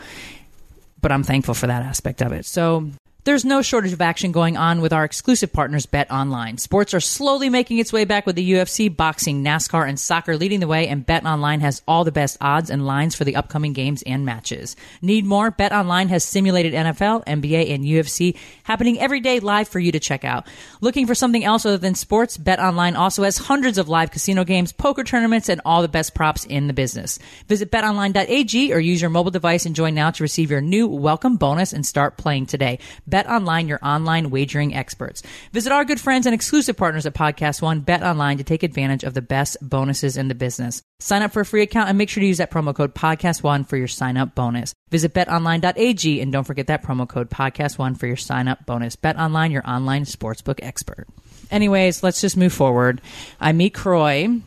But I'm thankful for that aspect of it. So there's no shortage of action going on with our exclusive partners, Bet Online. Sports are slowly making its way back with the UFC, boxing, NASCAR, and soccer leading the way, and Bet Online has all the best odds and lines for the upcoming games and matches. Need more? Bet Online has simulated NFL, NBA, and UFC happening every day live for you to check out. Looking for something else other than sports? Bet Online also has hundreds of live casino games, poker tournaments, and all the best props in the business. Visit betonline.ag or use your mobile device and join now to receive your new welcome bonus and start playing today. Bet Online, your online wagering experts. Visit our good friends and exclusive partners at Podcast One, Bet Online, to take advantage of the best bonuses in the business. Sign up for a free account and make sure to use that promo code Podcast One for your sign up bonus. Visit betonline.ag and don't forget that promo code Podcast One for your sign up bonus. Bet Online, your online sportsbook expert. Anyways, let's just move forward. I meet Kroy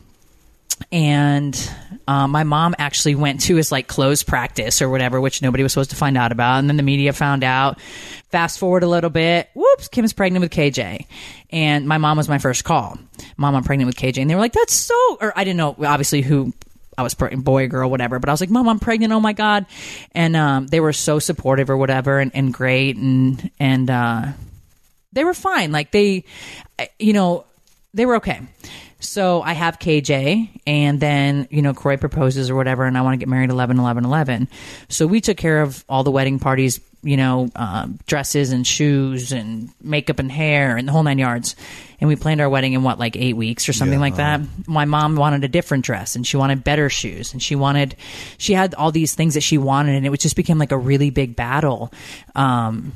and um, my mom actually went to his like closed practice or whatever, which nobody was supposed to find out about, and then the media found out. Fast forward a little bit, whoops, Kim's pregnant with KJ, and my mom was my first call. Mom, I'm pregnant with KJ, and they were like, "That's so," or I didn't know obviously who. I was pregnant, boy, girl, whatever. But I was like, Mom, I'm pregnant. Oh my god! And um, they were so supportive or whatever, and, and great, and and uh, they were fine. Like they, you know, they were okay. So I have KJ, and then you know Kroy proposes or whatever, and I want to get married 11, 11, 11. So we took care of all the wedding parties, you know, um, dresses and shoes and makeup and hair and the whole nine yards. And we planned our wedding in what like eight weeks or something like that. My mom wanted a different dress, and she wanted better shoes, and she wanted, she had all these things that she wanted, and it just became like a really big battle. Um,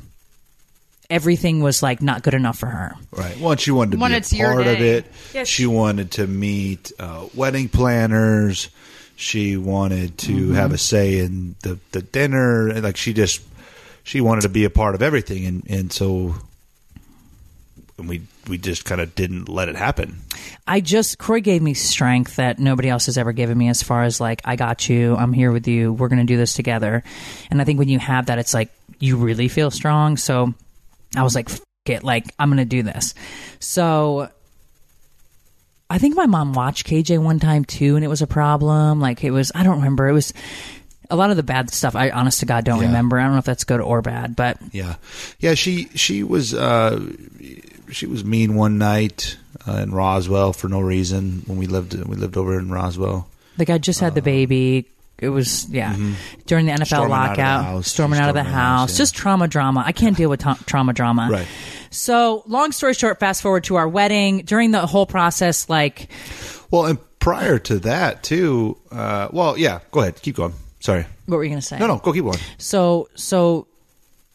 everything was like not good enough for her. Right. Well, she wanted to When be it's a part of it. Yeah, she she- wanted to meet uh, wedding planners. She wanted to have a say in the, the dinner. And, Like she just she wanted to be a part of everything, and and so and we we just kind of didn't let it happen. I just Kroy gave me strength that nobody else has ever given me as far as like I got you, I'm here with you, we're going to do this together. And I think when you have that it's like you really feel strong. So I was like F- it, like I'm going to do this. So I think my mom watched KJ one time too and it was a problem. Like it was I don't remember. It was a lot of the bad stuff I honest to God don't Yeah. remember. I don't know if that's good or bad, but Yeah, yeah. She she was uh, she was mean one night uh, in Roswell for no reason when we lived we lived over in Roswell. Like I just had the baby. It was yeah during the NFL. Storming out the lockout, house. storming out of the out, house, yeah. just trauma drama. I can't deal with ta- trauma drama. Right. So long story short, fast forward to our wedding. During the whole process, like Well, and prior to that too. Uh, well, yeah. Go ahead. Keep going. Sorry. what were you going to say? No, no. Go keep going. So so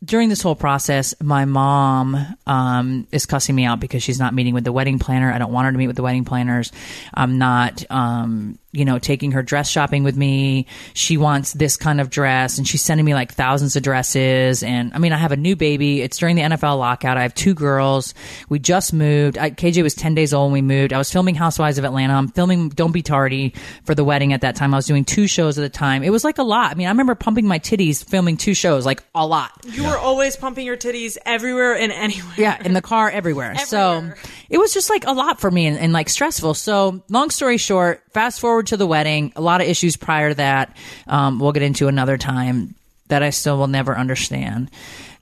during this whole process, my mom um, is cussing me out because she's not meeting with the wedding planner. I don't want her to meet with the wedding planners. I'm not, um, you know, taking her dress shopping with me. She wants this kind of dress, and she's sending me like thousands of dresses. And I mean, I have a new baby. It's during the NFL lockout. I have two girls. We just moved. I, KJ was 10 days old when we moved. I was filming Housewives of Atlanta. I'm filming Don't Be Tardy for the wedding at that time. I was doing two shows at a time. It was like a lot. I mean, I remember pumping my titties filming two shows, like a lot. You were always pumping your titties everywhere and anywhere. Yeah, in the car, everywhere. So it was just like a lot for me and, and like stressful. So long story short, fast forward to the wedding, a lot of issues prior to that. Um, we'll get into another time that I still will never understand.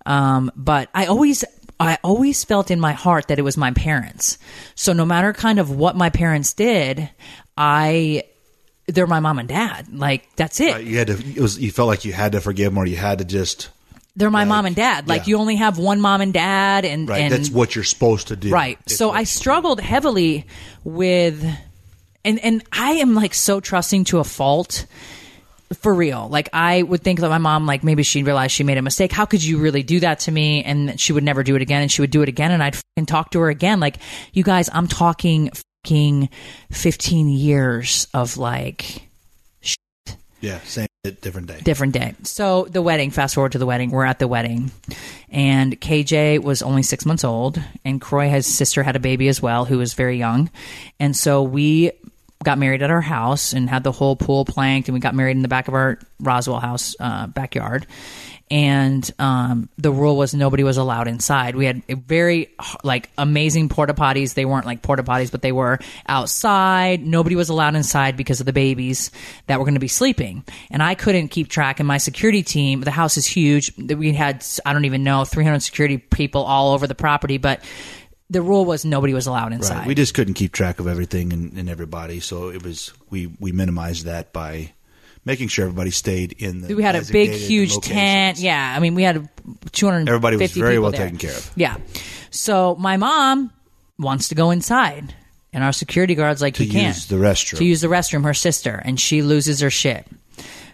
Um, but I always. I always felt in my heart that it was my parents. So no matter kind of what my parents did, I they're my mom and dad. Like that's it. You had to. It was. You felt like you had to forgive them, or you had to just. they're my like, mom and dad. Like yeah. you only have one mom and dad and Right. and that's what you're supposed to do. Right. It's so I struggled heavily with and and I am like so trusting to a fault for real. Like I would think that my mom like maybe she realized she made a mistake. How could you really do that to me? And she would never do it again and she would do it again and I'd fucking talk to her again. Like you guys, I'm talking fucking 15 years of like Yeah. Same. Different day. different day. So the wedding, fast forward to the wedding, we're at the wedding. And KJ was only six months old, and Kroy, his sister, had a baby as well, who was very young. And so we got married at our house and had the whole pool planked, and we got married in the back of our Roswell house uh, backyard. And um, the rule was nobody was allowed inside. We had a very like amazing porta potties. They weren't like porta potties, but they were outside. Nobody was allowed inside because of the babies that were going to be sleeping. And I couldn't keep track. And my security team, the house is huge. We had I don't even know 300 security people all over the property, but the rule was nobody was allowed inside. Right. We just couldn't keep track of everything and, and everybody, so it was we we minimized that by making sure everybody stayed in the. we had a big, huge locations. tent. Yeah, I mean, we had 250 Everybody was very well there. taken care of. Yeah. So my mom wants to go inside, and our security guard's like, To "You can't use the restroom. To use the restroom, her sister, and she loses her shit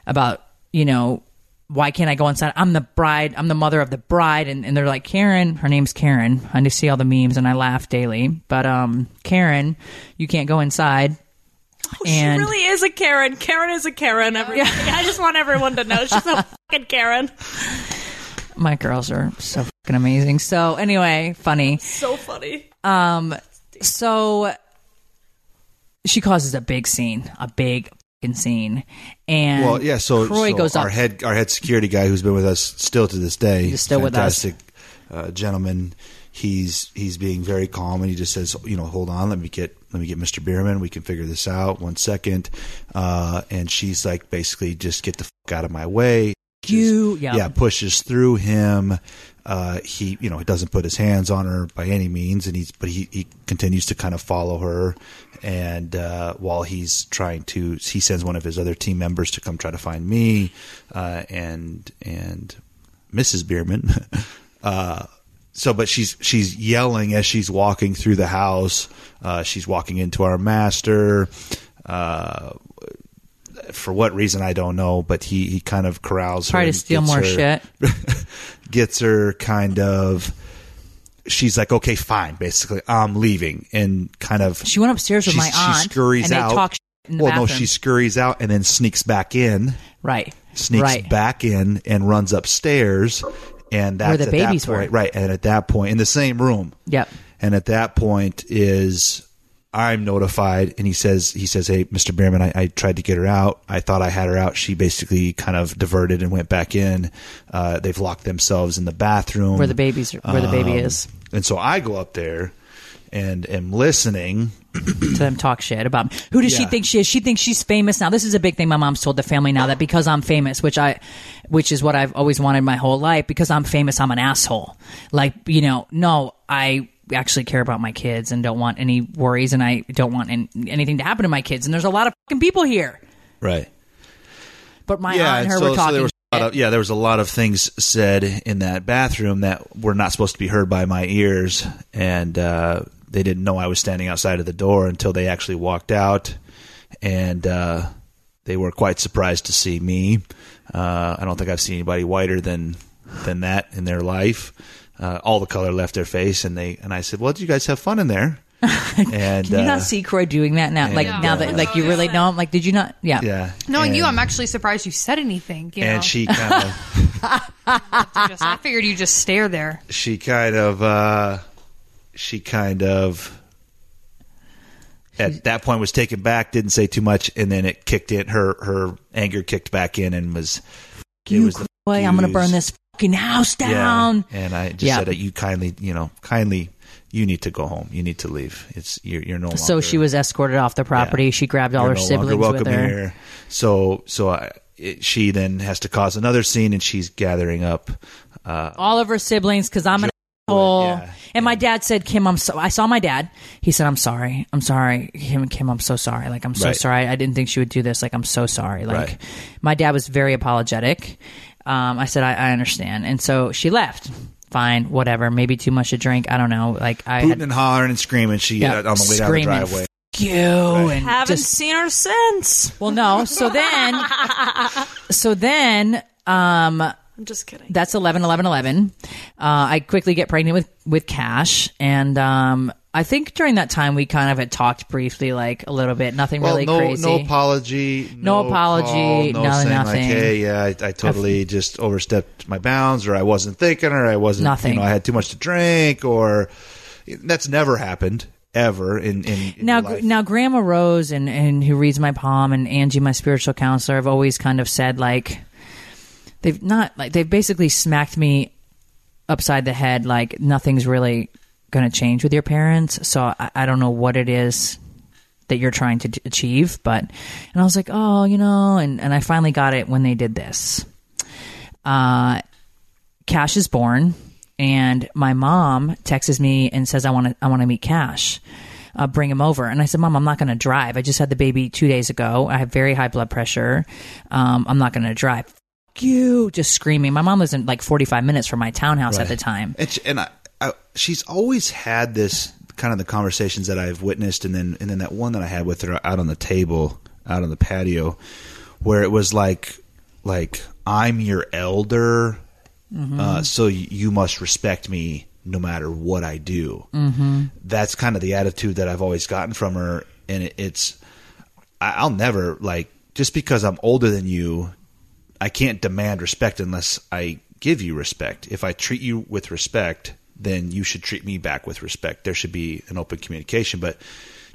about you know why can't I go inside? I'm the bride. I'm the mother of the bride, and, and they're like Karen. Her name's Karen. I just see all the memes and I laugh daily. But um, Karen, you can't go inside. and she really is a Karen. Karen is a Karen. Everybody. I just want everyone to know she's a fucking Karen. my girls are so fucking amazing. So anyway, funny. So funny. Um, So she causes a big scene, a big scene, and Well, yeah. So, Kroy so goes our up. head our head security guy who's been with us still to this day. He's still with us. fantastic, uh, gentleman. He's he's being very calm and he just says, you know, hold on, let me get let me get Mr. Biermann. We can figure this out. One second. Uh, and she's like, basically, just get the fuck out of my way. You- yeah. yeah, pushes through him. Uh, he, you know, he doesn't put his hands on her by any means, and he's but he, he continues to kind of follow her. And uh, while he's trying to, he sends one of his other team members to come try to find me, uh, and and Mrs. Biermann. uh, so, but she's she's yelling as she's walking through the house. Uh, she's walking into our master. Uh, for what reason I don't know, but he, he kind of corrals her. Try to steal more her- shit. gets her kind of. She's like, okay, fine. Basically, I'm leaving, and kind of. She went upstairs with my aunt, She scurries and they out. talk shit in the well, no, she scurries out and then sneaks back in. Right. Sneaks right. back in and runs upstairs, and that's Where the at babies that point, were. right? And at that point, in the same room, Yep. and at that point is I'm notified, and he says, he says, hey, Mr. Biermann, I, I tried to get her out. I thought I had her out. She basically kind of diverted and went back in. Uh, they've locked themselves in the bathroom Where the babies, where the baby Um, is, And so I go up there and am listening. to them talk shit about me. Who does she think she is? She thinks she's famous now. This is a big thing my mom's told the family now that because I'm famous, which I, which is what I've always wanted my whole life. Because I'm famous, I'm an asshole. Like you know, no, I actually care about my kids and don't want any worries, and I don't want an, anything to happen to my kids. And there's a lot of fucking people here. Right. But my aunt and her so, were so talking. there was a lot of, yeah, there was a lot of things said in that bathroom that were not supposed to be heard by my ears, and uh, they didn't know I was standing outside of the door until they actually walked out, and uh, they were quite surprised to see me. Uh, I don't think I've seen anybody whiter than than that in their life. Uh, all the color left their face, and they and I said, "Well, did you guys have fun in there?" And Can you uh, not see Kroy doing that now? Like and, now uh, that like you really know him. Like did you not? Yeah. yeah, Knowing you, I'm actually surprised you said anything. You know, and she kind of. I figured you just stare there. she kind of uh she kind of at that point was taken back didn't say too much and then it kicked in her her anger kicked back in and was it You was the Kroy, I'm gonna burn this fucking house Yeah. down. and i just Yeah. said that you kindly you know kindly you need to go home you need to leave it's you're, you're no longer So she was escorted off the property. Yeah. She grabbed all her no siblings welcome with her. here so so I, it, she then has to cause another scene and she's gathering up uh all of her siblings because I'm an asshole. yeah. And my dad said, "Kim, I'm so." I saw my dad. He said, "I'm sorry. I'm sorry, Kim. Kim, I'm so sorry. Like I'm so Right. sorry. I didn't think she would do this. Like I'm so sorry. Like Right. my dad was very apologetic. Um, I said, I, I understand. And so she left. Fine, whatever. Maybe too much to drink. I don't know. Like I hooting had and hollering and screaming she Yeah, uh, on the way down the driveway "F- you and Haven't just seen her since. well, no. So then, so then, um. I'm just kidding. that's 11 11 11 uh, i quickly get pregnant with with Kash and um i think during that time we kind of had talked briefly like a little bit nothing Well, really no, crazy no apology, No no, apology, call, no no saying nothing. like, "Hey, yeah, I, I totally just overstepped my bounds, or I wasn't thinking, or I wasn't, Nothing. you know, I had too much to drink, or that's never happened ever in in, in now now grandma rose and and who reads my palm and angie my spiritual counselor have always kind of said like they've not like they've basically smacked me upside the head like nothing's really going to change with your parents. So I, I don't know what it is that you're trying to achieve but and i was like oh you know and, and i finally got it when they did this. Uh Kash is born and my mom texts me and says i want to i want to meet Kash. Uh, bring him over. And i said mom i'm not going to drive. I just had the baby two days ago. I have very high blood pressure. Um, i'm not going to drive. Fuck you just screaming. My mom was in like 45 minutes from my townhouse at the time. She, and I, I, she's always had this kind of the conversations that I've witnessed, and then and then that one that I had with her out on the table, out on the patio, where it was like, like I'm your elder, uh, so y- you must respect me no matter what I do. Mm-hmm. That's kind of the attitude that I've always gotten from her, and it, it's I, I'll never like just because I'm older than you I can't demand respect unless I give you respect. If I treat you with respect, then you should treat me back with respect. There should be an open communication. But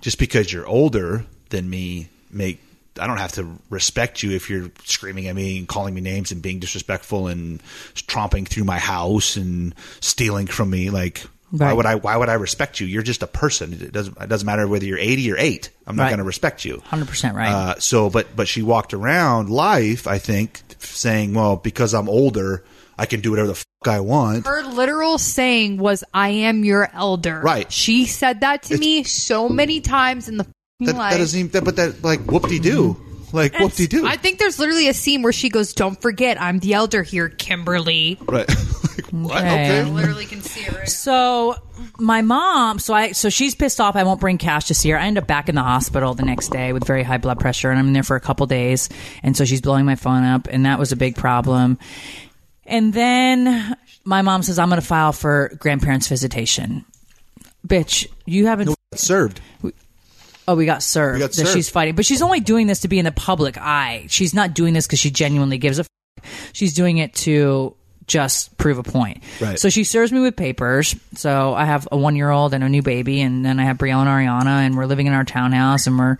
just because you're older than me, make I don't have to respect you if you're screaming at me and calling me names and being disrespectful and tromping through my house and stealing from me. Like, why would I? Why would I respect you? You're just a person. It doesn't. It doesn't matter whether you're 80 or eight. I'm not Right. going to respect you. 100% right Uh, so, but but she walked around life, I think, saying, "Well, because I'm older, I can do whatever the fuck I want. Her literal saying was, "I am your elder." Right. She said that to It's- me so many times in the fucking That, life. that doesn't even, that, but that, like, whoop de doo. Like, whoop de doo. I think there's literally a scene where she goes, "Don't forget, I'm the elder here, Kimberly." Right. like, what? Okay. Okay. literally can see it right So my mom, so I, so she's pissed off. I won't bring Kash to see her. I end up back in the hospital the next day with very high blood pressure, and I'm in there for a couple days. And so she's blowing my phone up, and that was a big problem. And then my mom says, "I'm going to file for grandparents' visitation." Bitch, you haven't. Served. Oh, we got served. We got that served. she's fighting, but she's only doing this to be in the public eye. She's not doing this because she genuinely gives a. F- she's doing it to just prove a point. Right. So she serves me with papers. So I have a one year old and a new baby, and then I have Brielle and Ariana, and we're living in our townhouse, and we're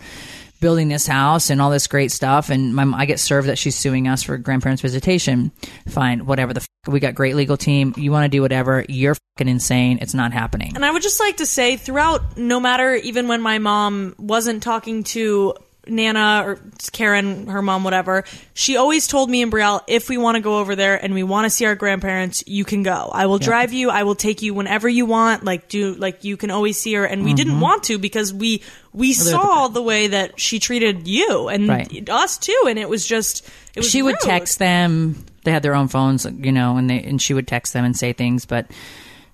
building this house and all this great stuff. And my, I get served that she's suing us for grandparents visitation. Fine, whatever the. We got great legal team. You want to do whatever. You're fucking insane. It's not happening. And I would just like to say, throughout, no matter even when my mom wasn't talking to Nana or Karen, her mom, whatever, she always told me and Brielle, if we want to go over there and we want to see our grandparents, you can go. I will drive you. I will take you whenever you want. Like do like you can always see her. And we didn't mm-hmm. want to because we we saw the way that she treated you and Right. us too. And it was just it was she would text them. They had their own phones, you know, and they and she would text them and say things, but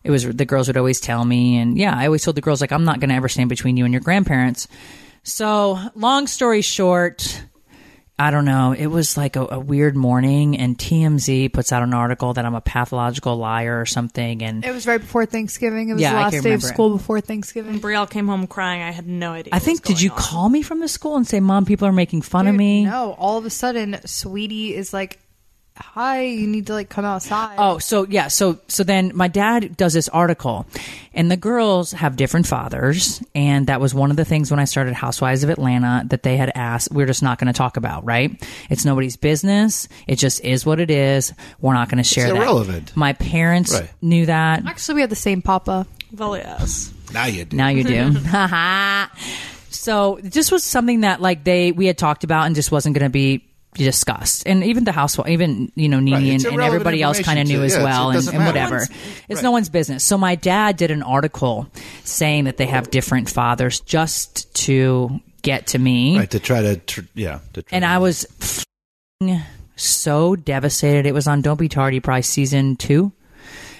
it was the girls would always tell me, and yeah, I always told the girls like I'm not going to ever stand between you and your grandparents. So, long story short, I don't know. It was like a, a weird morning, and TMZ puts out an article that I'm a pathological liar or something, and It was right before Thanksgiving. It was Yeah, the last day of remember it. school before Thanksgiving. Brielle came home crying. I had no idea. I what think was did you on. call me from the school and say, "Mom, people are making fun of me"? No, all of a sudden, Sweetie is like, "Hi, you need to like come outside." Oh, so yeah, so so then my dad does this article, and the girls have different fathers, and that was one of the things when I started Housewives of Atlanta that they had asked. We're just not going to talk about, right? It's nobody's business. It just is what it is. We're not going to share that. irrelevant. My parents Right. knew that. Actually, we had the same papa. Well, yes. Now you do. Now you do. so this was something that like they we had talked about and just wasn't going to be discussed. And even the housewife, even you know Nene Right, and, and everybody else kind of knew to- as yeah, well, and, and whatever. No it's right. no one's business. So my dad did an article saying that they have different fathers just to get to me Right, to try to, tr- yeah. To try and to- I was so devastated. It was on Don't Be Tardy, probably season two.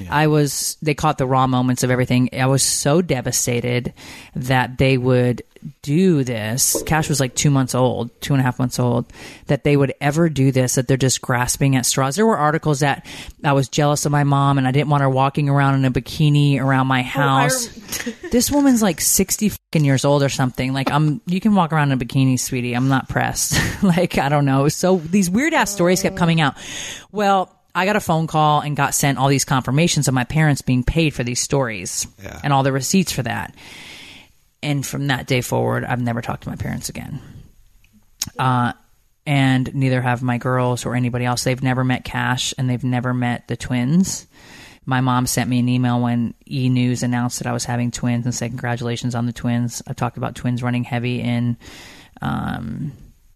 I was. They caught the raw moments of everything. I was so devastated that they would do this. Kash was like two months old, two and a half months old. That they would ever do this. That they're just grasping at straws. There were articles that I was jealous of my mom, and I didn't want her walking around in a bikini around my oh, house. this woman's like sixty fucking years old or something. Like I'm, you can walk around in a bikini, sweetie. I'm not pressed. like I don't know. So these weird ass stories kept coming out. Well, I got a phone call and got sent all these confirmations of my parents being paid for these stories Yeah. and all the receipts for that. And from that day forward, I've never talked to my parents again. Uh, and neither have my girls or anybody else. They've never met Kash and they've never met the twins. My mom sent me an email when E News announced that I was having twins and said congratulations on the twins. I've talked about twins running heavy in um,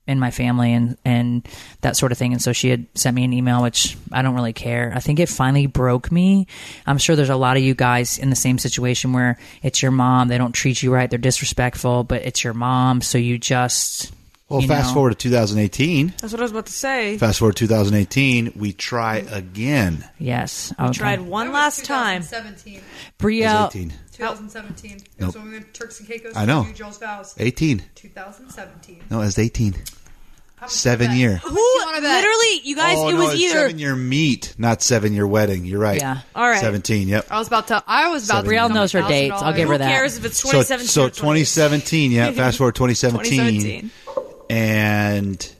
in my family and and that sort of thing. And so she had sent me an email, which I don't really care. I think it finally broke me. I'm sure there's a lot of you guys in the same situation where it's your mom. They don't treat you right. They're disrespectful, but it's your mom, so you just Well, fast know. forward to 2018. That's what I was about to say. Fast forward to 2018. We try again. Yes, We tried one last time. 2017. It was Brielle. 2017. It Nope. was when we went to Turks and Caicos. I know. to do Joel's vows. 18. 2017. No, it was 18. Seven year. Who literally, you guys? oh, it no, was it's either seven year meet, not seven year wedding. You're right. Yeah. All right. 17. Yep. I was about to. I was about. Seven. Brielle knows her dates. I'll give her that. Who that. cares if it's So, 2017? so or 2017. Yeah. Fast forward 2017. 2017. And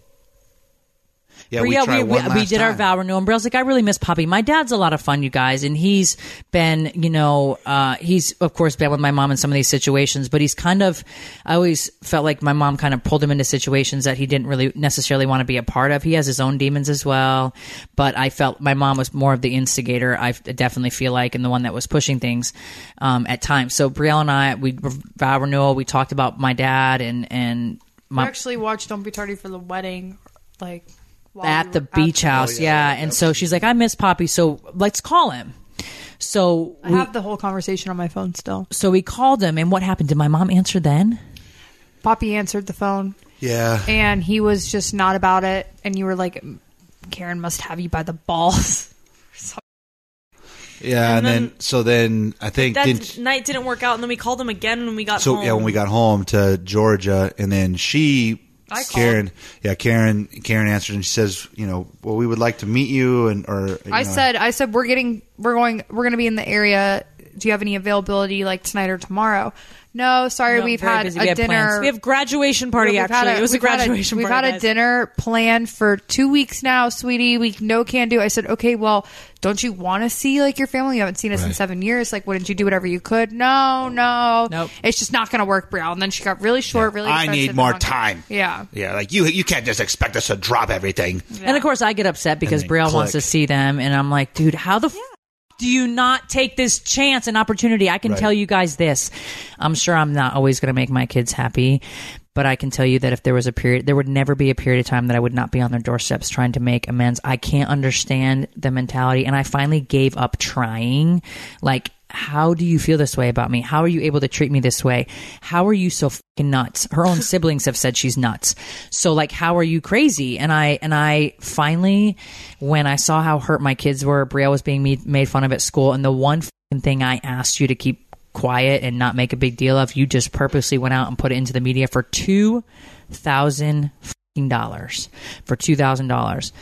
yeah, we Brielle, we, we, we did our vow renewal. And Brielle's like, I really miss Poppy. My dad's a lot of fun, you guys, and he's been, you know, uh, he's of course been with my mom in some of these situations, but he's kind of. I always felt like my mom kind of pulled him into situations that he didn't really necessarily want to be a part of. He has his own demons as well, but I felt my mom was more of the instigator. I definitely feel like, and the one that was pushing things um, at times. So Brielle and I, we vow renewal. We talked about my dad and and We actually watched Don't Be Tardy for the wedding, like while we at the were beach house. yeah. And so she's like, I miss Poppy, so let's call him. So I we, have the whole conversation on my phone still. so we called him, and what happened? Did my mom answer then? Poppy answered the phone, Yeah. and he was just not about it. And you were like, "Karen must have you by the balls." Yeah, and, And then, then- so then I think That didn't night didn't work out, and then we called him again when we got so home. yeah when we got home to Georgia, and then she I called. Karen yeah Karen Karen answered and she says you know well we would like to meet you and or you I know, said, "I said we're getting, we're going, we're going to be in the area. Do you have any availability like tonight or tomorrow?" No, sorry, No, we've had busy. a We have dinner. plans. we have graduation party. We've Actually, had it was a we've had graduation We've party. had a guys. dinner planned for two weeks now, sweetie. We no can do. I said, okay, well, don't you want to see like your family? You haven't seen us in seven years. Like, wouldn't you do whatever you could? No, no, Nope. It's just not going to work, Brielle. And then she got really short, really. I need more hung time Yeah. yeah like you you can't just expect us to drop everything And of course, I get upset because then Brielle wants to see them, and I'm like, dude, how the f- do you not take this chance and opportunity? I can Right. tell you guys this. I'm sure I'm not always going to make my kids happy, but I can tell you that if there was a period, there would never be a period of time that I would not be on their doorsteps trying to make amends. I can't understand the mentality, and I finally gave up trying. Like, how do you feel this way about me? How are you able to treat me this way? How are you so fucking nuts? Her own siblings have said she's nuts. So like, how are you crazy? And I, and I finally, when I saw how hurt my kids were, Brielle was being made, made fun of at school. And the one thing I asked you to keep quiet and not make a big deal of, you just purposely went out and put it into the media for two thousand dollars. For two thousand dollars.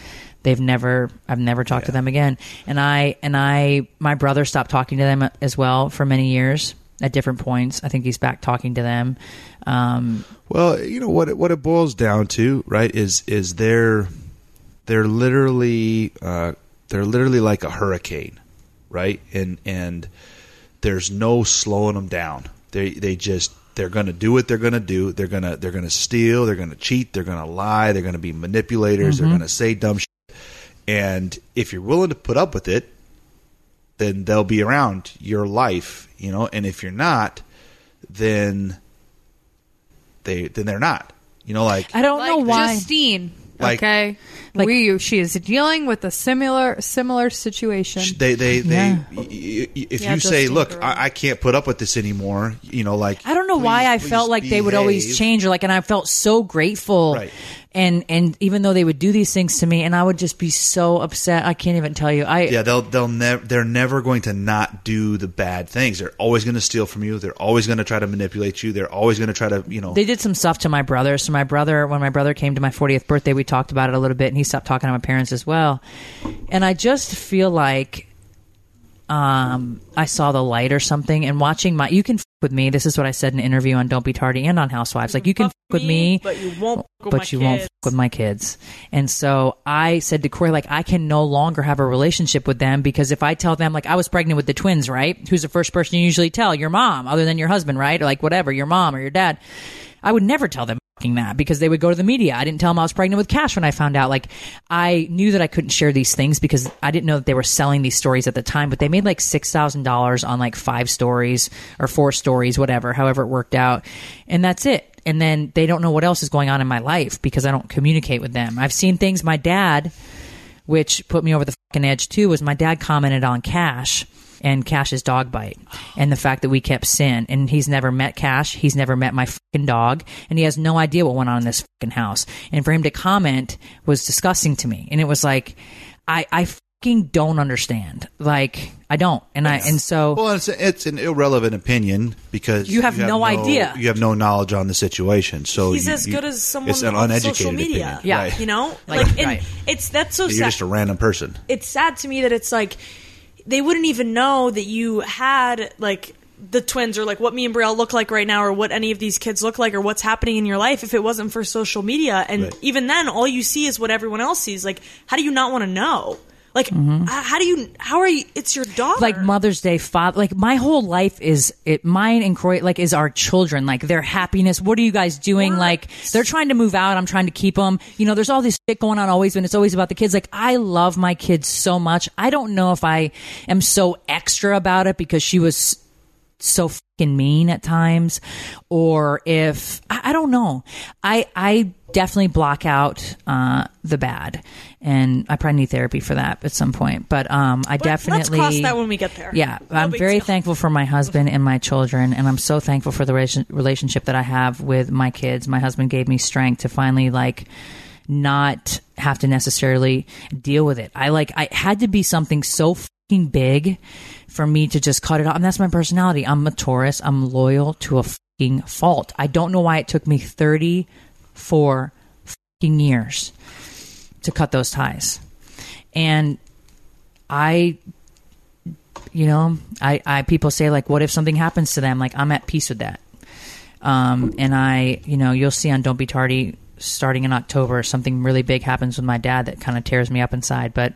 They've never I've never talked to them again. And I and I my brother stopped talking to them as well for many years at different points. I think he's back talking to them. Um, Well, you know what it, what it boils down to, right? Is is they're they're literally uh, they're literally like a hurricane, right? And and there's no slowing them down. They they just they're going to do what they're going to do. They're going to they're going to steal. They're going to cheat. They're going to lie. They're going to be manipulators. They're going to say dumb shit. And if you're willing to put up with it, then they'll be around your life, you know. And if you're not, then they then they're not. You know, like I don't Like know why. Justine. Like- okay. Like- we she is dealing with a similar similar situation. they they they Yeah. y- y- y- if Yeah, you say, "Look, I, I can't put up with this anymore," you know, like I don't know why I felt like they would always change, or like, and I felt so grateful. Right. And and even though they would do these things to me, and I would just be so upset. I can't even tell you. I Yeah, they'll they'll never they're never going to not do the bad things. They're always going to steal from you. They're always going to try to manipulate you. They're always going to try to you know. They did some stuff to my brother. So my brother, when my brother came to my 40th birthday, we talked about it a little bit, and he stopped talking to my parents as well. And I just feel like um, I saw the light or something. And watching my, you can f- with me. This is what I said in an interview on Don't Be Tardy and on Housewives. Like you can f- with me, but you won't. with but my you won't kids. f- with my kids. And so I said to Corey, like, I can no longer have a relationship with them because if I tell them, like, I was pregnant with the twins, right? Who's the first person you usually tell? Your mom, other than your husband, right? Or like whatever, your mom or your dad. I would never tell them that because they would go to the media. I didn't tell them I was pregnant with Kash when I found out. Like, I knew that I couldn't share these things because I didn't know that they were selling these stories at the time, but they made like $6,000 on like five stories or four stories, whatever, however it worked out. And that's it. And then they don't know what else is going on in my life because I don't communicate with them. I've seen things my dad, which put me over the fucking edge too, was my dad commented on Kash and Kash's dog bite and the fact that we kept sin. And he's never met Kash. He's never met my fucking dog. And he has no idea what went on in this fucking house. And for him to comment was disgusting to me. And it was like, I, I fucking don't understand. Like, I don't. And I, and so. well, it's it's an irrelevant opinion because You have no idea. You have no knowledge on the situation, so He's you- as you- good as someone It's an on uneducated social media. opinion. Yeah. right. You know, Like, like, and right. it's that's so You're sad. just a random person. it's sad to me that it's like they wouldn't even know that you had like the twins or like what me and Brielle look like right now or what any of these kids look like or what's happening in your life if it wasn't for social media. And Right. even then all you see is what everyone else sees. Like how do you not want to know like h- how do you how are you it's your daughter Mm-hmm. like Mother's Day, father. Like my whole life is it. Mine and Kroy, like, is our children. Like their happiness. What are you guys doing? What? Like they're trying to move out. I'm trying to keep them. You know, there's all this shit going on always, and it's always about the kids. Like I love my kids so much. I don't know if I am so extra about it because she was so fucking mean at times, or if I, I don't know. I I definitely block out uh, the bad, and I probably need therapy for that at some point. But um, I But definitely let's cross that when we get there. Yeah, No I'm very deal. thankful for my husband and my children, and I'm so thankful for the relation- relationship that I have with my kids. My husband gave me strength to finally like not have to necessarily deal with it. I like I had to be something so fucking big for me to just cut it off. And that's my personality. I'm a Taurus. I'm loyal to a fucking fault. I don't know why it took me 34 fucking years to cut those ties. And I you know, I, I people say like what if something happens to them? Like I'm at peace with that. Um, and I, you know, you'll see on Don't Be Tardy starting in October, something really big happens with my dad that kind of tears me up inside. But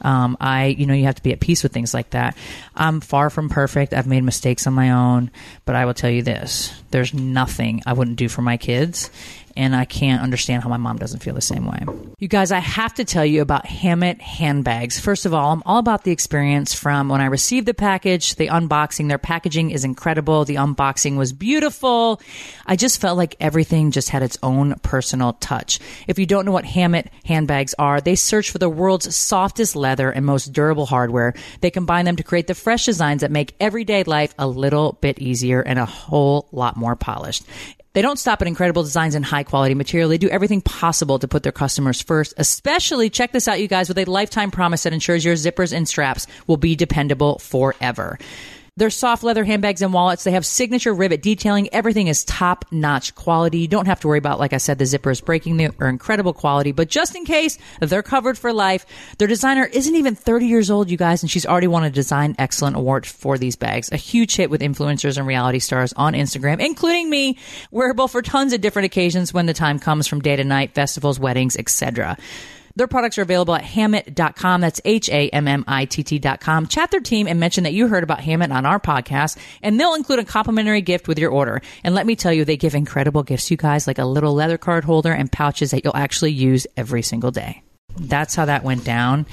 um, I, you know, you have to be at peace with things like that. I'm far from perfect. I've made mistakes on my own, but I will tell you this: there's nothing I wouldn't do for my kids. And I can't understand how my mom doesn't feel the same way. You guys, I have to tell you about Hammitt handbags. First of all, I'm all about the experience from when I received the package, the unboxing. Their packaging is incredible. The unboxing was beautiful. I just felt like everything just had its own personal touch. If you don't know what Hammitt handbags are, they search for the world's softest leather and most durable hardware. They combine them to create the fresh designs that make everyday life a little bit easier and a whole lot more polished. They don't stop at incredible designs and high quality material. They do everything possible to put their customers first, especially check this out, you guys, with a lifetime promise that ensures your zippers and straps will be dependable forever. Their soft leather handbags and wallets, they have signature rivet detailing. Everything is top notch quality. You don't have to worry about, like I said, the zippers breaking. They are incredible quality. But just in case, they're covered for life. Their designer isn't even 30 years old, you guys, and she's already won a Design Excellent Award for these bags. A huge hit with influencers and reality stars on Instagram, including me, wearable for tons of different occasions when the time comes from day to night, festivals, weddings, etc. Their products are available at Hammitt.com. That's H A M M I T T.com. Chat their team and mention that you heard about Hammitt on our podcast, and they'll include a complimentary gift with your order. And let me tell you, they give incredible gifts, you guys, like a little leather card holder and pouches that you'll actually use every single day. That's how that went down.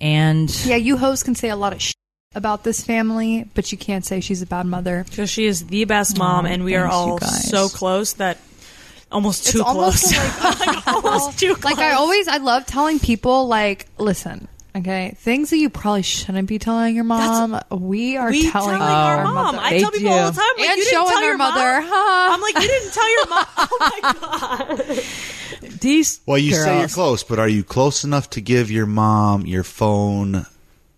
And Yeah, you hosts can say a lot of shit about this family, but you can't say she's a bad mother. Because she is the best mom, and we are thanks, you all so close that almost too it's almost close. like, oh, almost too close. like I always, I love telling people, like, listen, okay, things that you probably shouldn't be telling your mom. we are we telling, telling our, our mom. mother. I They tell people all the time, like, And you didn't showing tell your mother, Mom? huh? I'm like, you didn't tell your mom. Oh my god. these Well, you say you're close, but are you close enough to give your mom your phone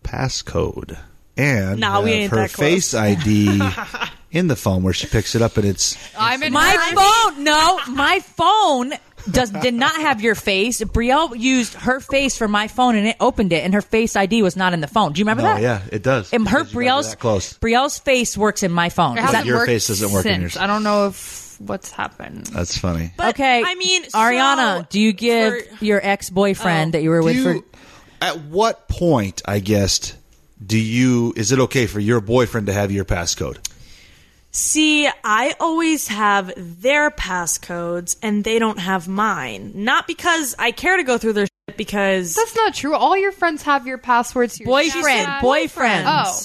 passcode and Nah, we have ain't her that close. face ID in the phone where she picks it up and it's I'm in My her- phone, no, my phone does did not have your face. Brielle used her face for my phone and it opened it, and her face ID was not in the phone. Do you remember oh that? yeah, it does. And her Because you guys are Brielle's close. Brielle's face works in my phone. It Is that- Your face doesn't work in yours. I don't know if what's happened. That's funny. But, okay? I mean, so- Ariana, do you give for- your ex boyfriend Oh. that you were with you, for? at what point, I guess, do you? Is it okay for your boyfriend to have your passcode? See, I always have their passcodes and they don't have mine. Not because I care to go through their shit, because That's not true. All your friends have your passwords. to your Boyfriend, chat. boyfriend. Oh,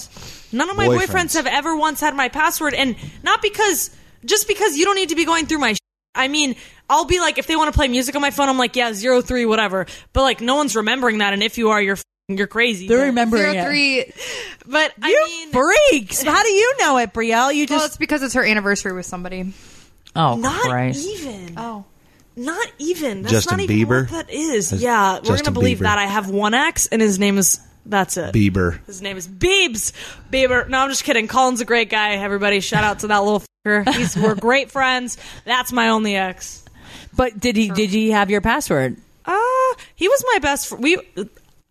none of my Boyfriends. boyfriends have ever once had my password. And not because, just because you don't need to be going through my shit. I mean, I'll be like, if they want to play music on my phone, I'm like, yeah, zero three, whatever. But like, no one's remembering that. And if you are, you're f***ing- you're crazy. They're But- remembering zero it. three. But I You mean, freaks! How do you know it, Brielle? You Well, just it's because it's her anniversary with somebody. oh not Christ! even. Oh, Not even. That's Justin not even Bieber? what that is. That's yeah, we're Justin gonna believe Bieber. that. I have one ex, and his name is. That's it. Bieber. His name is Biebs. Bieber. No, I'm just kidding. Colin's a great guy. Everybody, shout out to that little fucker. He's, we're great friends. That's my only ex. But did he? Did he have your password? Uh, he was my best. Fr- we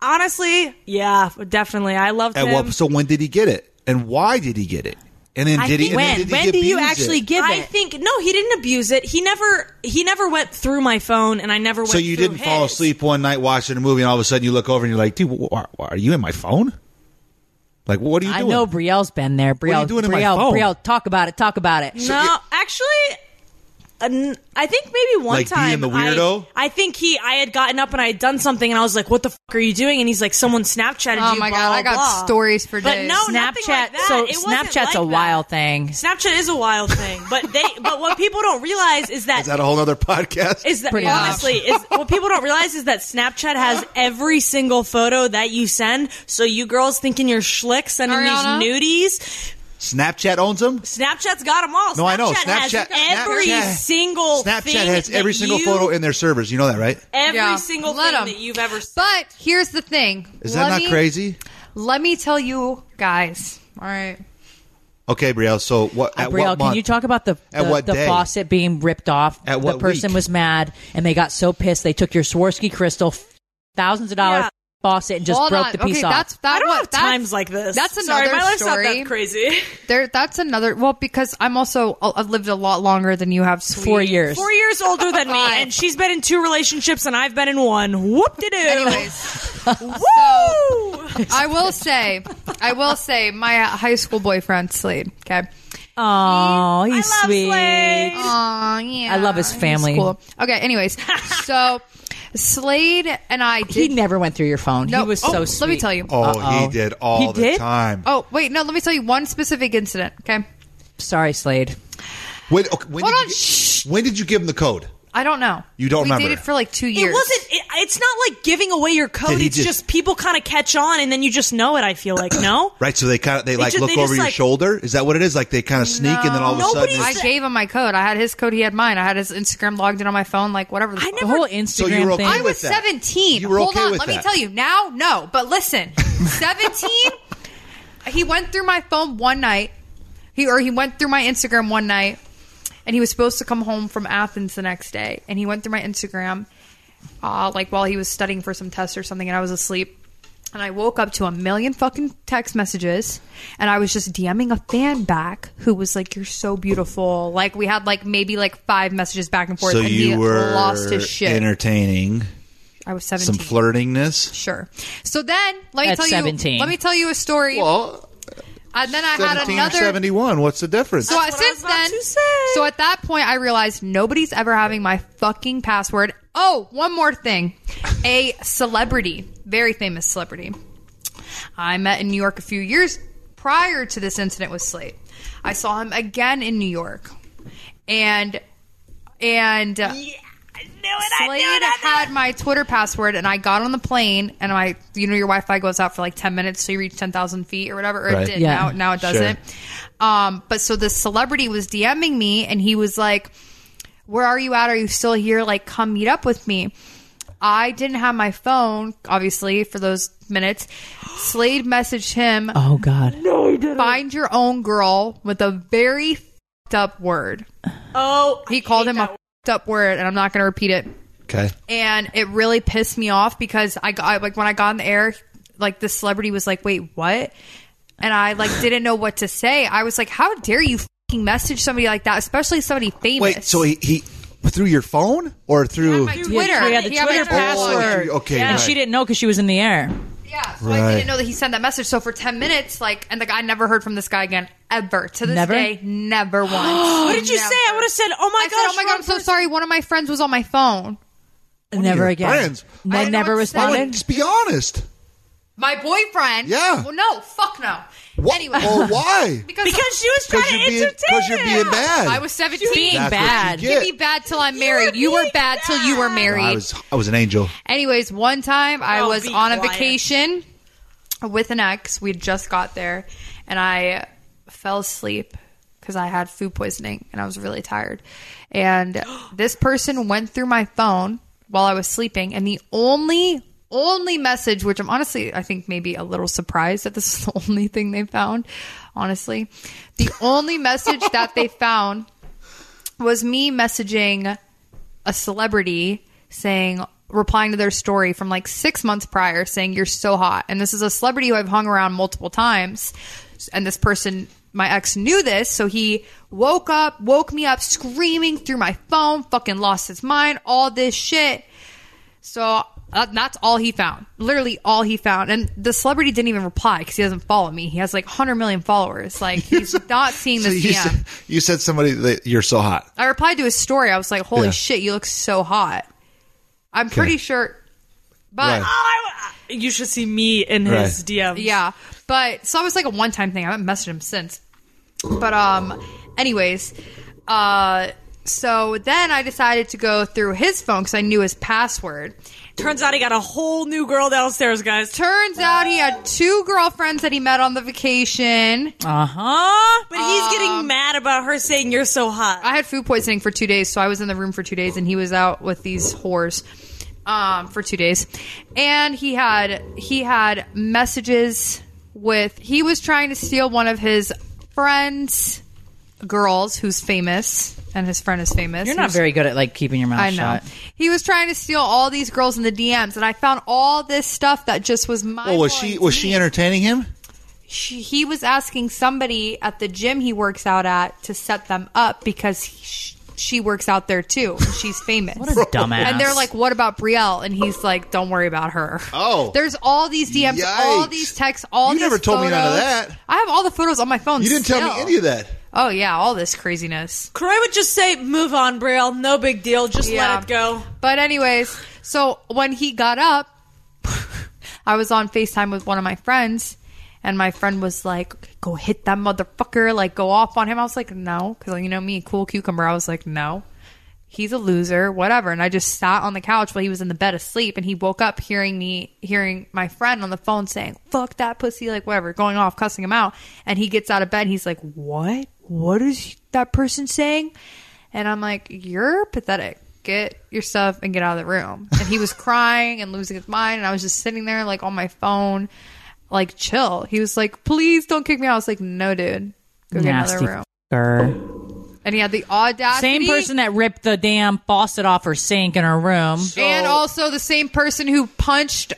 honestly, yeah, definitely. I loved And him. what? So when did he get it? And why did he get it? And then I did he? think- and then When? did he When do you abuse actually it? give I it? think no, he didn't abuse it. He never. He never went through my phone, and I never went. So you through didn't fall his. asleep one night watching a movie, and all of a sudden you look over and you're like, "Dude, wh- wh- are you in my phone? Like, what are you doing? I doing?" know Brielle's been there. Brielle, are you doing in my Brielle, phone? Brielle, talk about it. Talk about it. No, actually, an- I think maybe one Like time being the I- weirdo? I, think he I had gotten up and I had done something and I was like, "What the fuck are you doing?" And he's like, "Someone Snapchatted Oh you." Oh my blah, God, blah, I got blah. stories for But days. no, Snapchat. like that. So It Snapchat's like a that. wild thing. Snapchat is a wild thing, but they but what people don't realize is that Is that a whole other podcast? is that Pretty much. honestly is what people don't realize is that Snapchat has every single photo that you send. So you girls thinking you're schlick sending Ariana? these nudies, Snapchat owns them. Snapchat's got them all. No, I know. Snapchat has Snapchat- every Snapchat- single Snapchat thing has every single you- photo in their servers. You know that, right? every Yeah. single Let thing 'em. that you've ever. seen. But here's the thing. Is that Let not me- crazy? Let me tell you guys. All right. Okay, Brielle. So what? At Brielle, what can you talk about the the, what the faucet being ripped off? At the what person week? was mad and they got so pissed they took your Swarovski crystal, thousands of dollar Yeah. faucet, and just Hold broke on. the piece okay, off. that's that. I don't what, have that's- times like this. That's another Sorry, another my life's story. not that crazy. There, that's another. Well, because I'm also I've lived a lot longer than you have. Sweet. Four years. Four years older than me, and she's been in two relationships, and I've been in one. Whoop de doo. Anyways, Woo! I will say, I will say, my high school boyfriend Slade. Okay. Oh, he's I love sweet. Slade. Aw, yeah. I love his he's family. cool. Okay. Anyways, so Slade and I He never went through your phone. No, he was oh, so let me tell you. Oh, he Uh-oh. did all He the did? time. Oh wait, no. Let me tell you one specific incident. Okay. Sorry, Slade. When, okay, when, Hold did on, you, shh. when did you give him the code? I don't know. You don't we remember. dated for like two years. It wasn't. It, it's not like giving away your code. It's just- just, people kind of catch on, and then you just know it. I feel like no. Right. So they kind of they, like ju- look they over your like- shoulder. Is that what it is? Like they kind of sneak and then all of a sudden. Nobody's- it's- I gave him my code. I had his code. He had mine. I had his Instagram logged in on my phone. Like whatever. The I fuck. The whole Instagram So you were okay thing. I was that? 17. You were Hold okay on, with let me tell you. Now, no. But listen, 17. he went through my phone one night. He or he went through my Instagram one night, and he was supposed to come home from Athens the next day. And he went through my Instagram, uh, like while he was studying for some test or something, and I was asleep. And I woke up to a million fucking text messages, and I was just DMing a fan back who was like, "You're so beautiful." Like we had like maybe like five messages back and forth, so and you he were lost his shit. entertaining I was 17. some flirtingness. Sure. So then, let me At tell 17. you. Let me tell you a story. Well, and then I had seventeen another. seventy-one. What's the difference? So That's what I since was about then, to say. so at that point, I realized nobody's ever having my fucking password. Oh, one more thing, a celebrity, very famous celebrity. I met in New York a few years prior to this incident with Slade. I saw him again in New York, and and. uh, I knew it. I knew Slade it. Had my Twitter password, and I got on the plane, and my, you know, your Wi-Fi goes out for like ten minutes, so you reach ten thousand feet or whatever. Or Right. it did. Yeah. Now, now it doesn't. Um, but so this celebrity was DMing me, and he was like, "Where are you at? Are you still here? Like, come meet up with me." I didn't have my phone, obviously, for those minutes. Slade messaged him, Oh God. No, he didn't. "Find your own girl" with a very f***ed up word. Oh, He I called hate him a that f***ed up word, and I'm not going to repeat it okay. and it really pissed me off because I got like when I got in the air, like the celebrity was like, "Wait, what?" And I like didn't know what to say. I was like, "How dare you fucking message somebody like that, especially somebody famous?" Wait. So he, he through your phone or through? my Yeah, Twitter. He had the He had my Twitter Twitter. password. Oh, okay, And right. she didn't know because she was in the air. yeah, so I Right. didn't know that he sent that message. So for ten minutes, like, and the guy never heard from this guy again ever to this Never? day, never once. What did you say? I would have said, "Oh my I gosh, "Oh my god, wrong I'm so person." sorry. One of my friends was on my phone. never again. friends? Ne- I didn't know never what to say. Why responded. would- just be honest. My boyfriend. Yeah. Well, no, fuck no. What? Anyway, Well, why? because because she was trying to you're being entertain because you're being bad. I was 17. Being That's what you bad. get. Give be bad till I'm married. You were bad till you were married. I was I was an angel. Anyways, one time I Oh, was be on a vacation with an ex. We just got there, and I fell asleep because I had food poisoning and I was really tired. And this person went through my phone while I was sleeping, and the only only message, which I'm honestly, I think maybe a little surprised that this is the only thing they found. Honestly, the only message that they found was me messaging a celebrity saying replying to their story from like six months prior saying you're so hot. And this is a celebrity who i've hung around multiple times. And this person my ex knew this so he woke up woke me up screaming through my phone fucking lost his mind all this shit. So that's all he found. Literally all he found. And the celebrity didn't even reply because he doesn't follow me. He has like 100 million followers. Like he's not seeing So this you, DM. said, you said somebody that you're so hot. I replied to his story. I was like, "Holy Yeah. shit, you look so hot." I'm pretty sure, but Right. Oh, You should see me in his Right. DMs. yeah, but so it was like a one time thing. I haven't messaged him since. But um, anyways, uh, so then I decided to go through his phone because I knew his password. Turns out he got a whole new girl downstairs, guys. Turns out he had two girlfriends that he met on the vacation. Uh huh. But he's getting mad about her saying you're so hot. I had food poisoning for two days, so I was in the room for two days, and he was out with these whores um, for two days. And he had he had messages with he was trying to steal one of his friends' girls, who's famous, and his friend is famous. You're not was- very good at like keeping your mouth I know. shut. He was trying to steal all these girls in the DMs, and I found all this stuff that just was my. Oh, was she was she entertaining him? she, he was asking somebody at the gym he works out at to set them up because he, sh- she works out there too. and She's famous. What a dumbass. and they're like, "What about Brielle?" And he's like, "Don't worry about her." Oh. there's all these DMs, all these texts, all these You these never told me none of that. I have all the photos on my phone. You didn't tell me any of that. Oh yeah, all this craziness. Kroy would just say, "Move on, Brielle. No big deal. Just Yeah. let it go." But anyways, so when he got up, I was on FaceTime with one of my friends, and my friend was like, "Go hit that motherfucker! Like, go off on him." I was like, "No," because you know me, cool cucumber. I was like, "No." He's a loser, whatever. And I just sat on the couch while he was in the bed asleep, and he woke up hearing me, hearing my friend on the phone saying, "Fuck that pussy," like whatever, going off, cussing him out. And he gets out of bed, and he's like, "What? What is that person saying?" And I'm like, "You're pathetic. Get your stuff and get out of the room." And he was crying and losing his mind, and I was just sitting there like on my phone, like chill. He was like, "Please don't kick me out." I was like, "No, dude, go get Nasty another room." f***er. And he had the audacity. Same person that ripped the damn faucet off her sink in her room. and also the same person who punched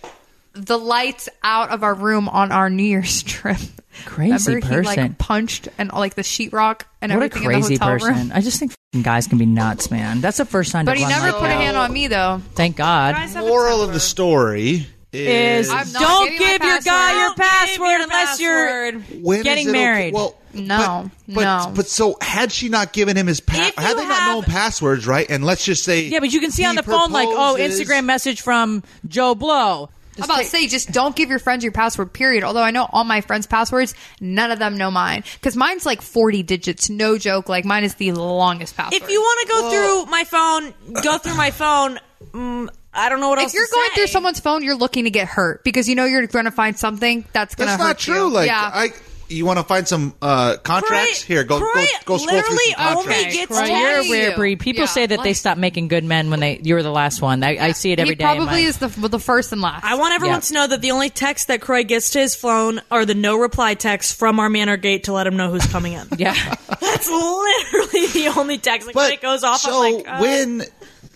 the lights out of our room on our New Year's trip. Crazy Remember, he person. like punched and like the sheetrock and what a everything crazy in the hotel person. room. I just think guys can be nuts, man. That's the first sign. But to he never like put a hand on me though. Thank God. Guys have a Moral of the story is, Is don't give your guy your Don't password your unless you're password. when is getting it okay- married. Well, No, but, but, no. But so had she not given him his pa- If had you they not known passwords, right? And let's just say Yeah, but you can see on the phone like, oh, Instagram message from Joe Blow. I'm about to say, just don't give your friends your password. Period. Although I know all my friends' passwords, none of them know mine because mine's like 40 digits. No joke. Like mine is the longest password. If you want to go through my phone, go through my phone. Mm, I don't know what else. if you're to going say. through someone's phone, you're looking to get hurt because you know you're going to find something that's going to That's hurt not true. you. Like yeah. I, you want to find some uh, contracts? Kroy- Here, go go go scroll through literally some only contracts. gets Kroy, to You're a you. weird breed. People Yeah, say that they like- stop making good men when they you're the last one. I, I see it every he day. probably my- is the the first and last. I want everyone Yeah. to know that the only text that Kroy gets to his phone are the no reply texts from our manor gate to let him know who's coming in. Yeah. That's literally the only text. Like when it goes off, so I'm like, uh, when,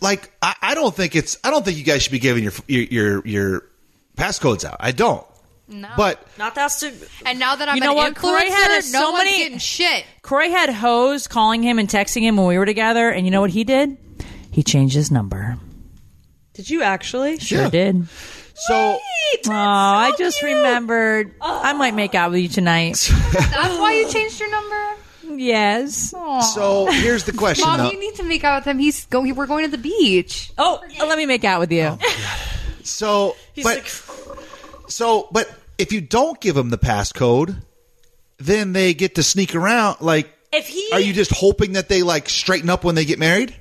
like, I, I don't think it's. I don't think you guys should be giving your your your, your passcodes out. I don't. No. But not that's to. and now that I'm You know an what? Kroy had a- no so one's many- getting shit. Kroy had hoes calling him and texting him when we were together, and you know what he did? He changed his number. Did you actually? Sure Yeah. did. so Oh, I just remembered. I might make out with you tonight. That's why you changed your number. yes. so here's the question Mom, though. you need to make out with him. He's going. We're going to the beach. Oh, let me make out with you. Oh, so, He's but like, so, but if you don't give them the passcode, then they get to sneak around. Like, if he are you just hoping that they like straighten up when they get married?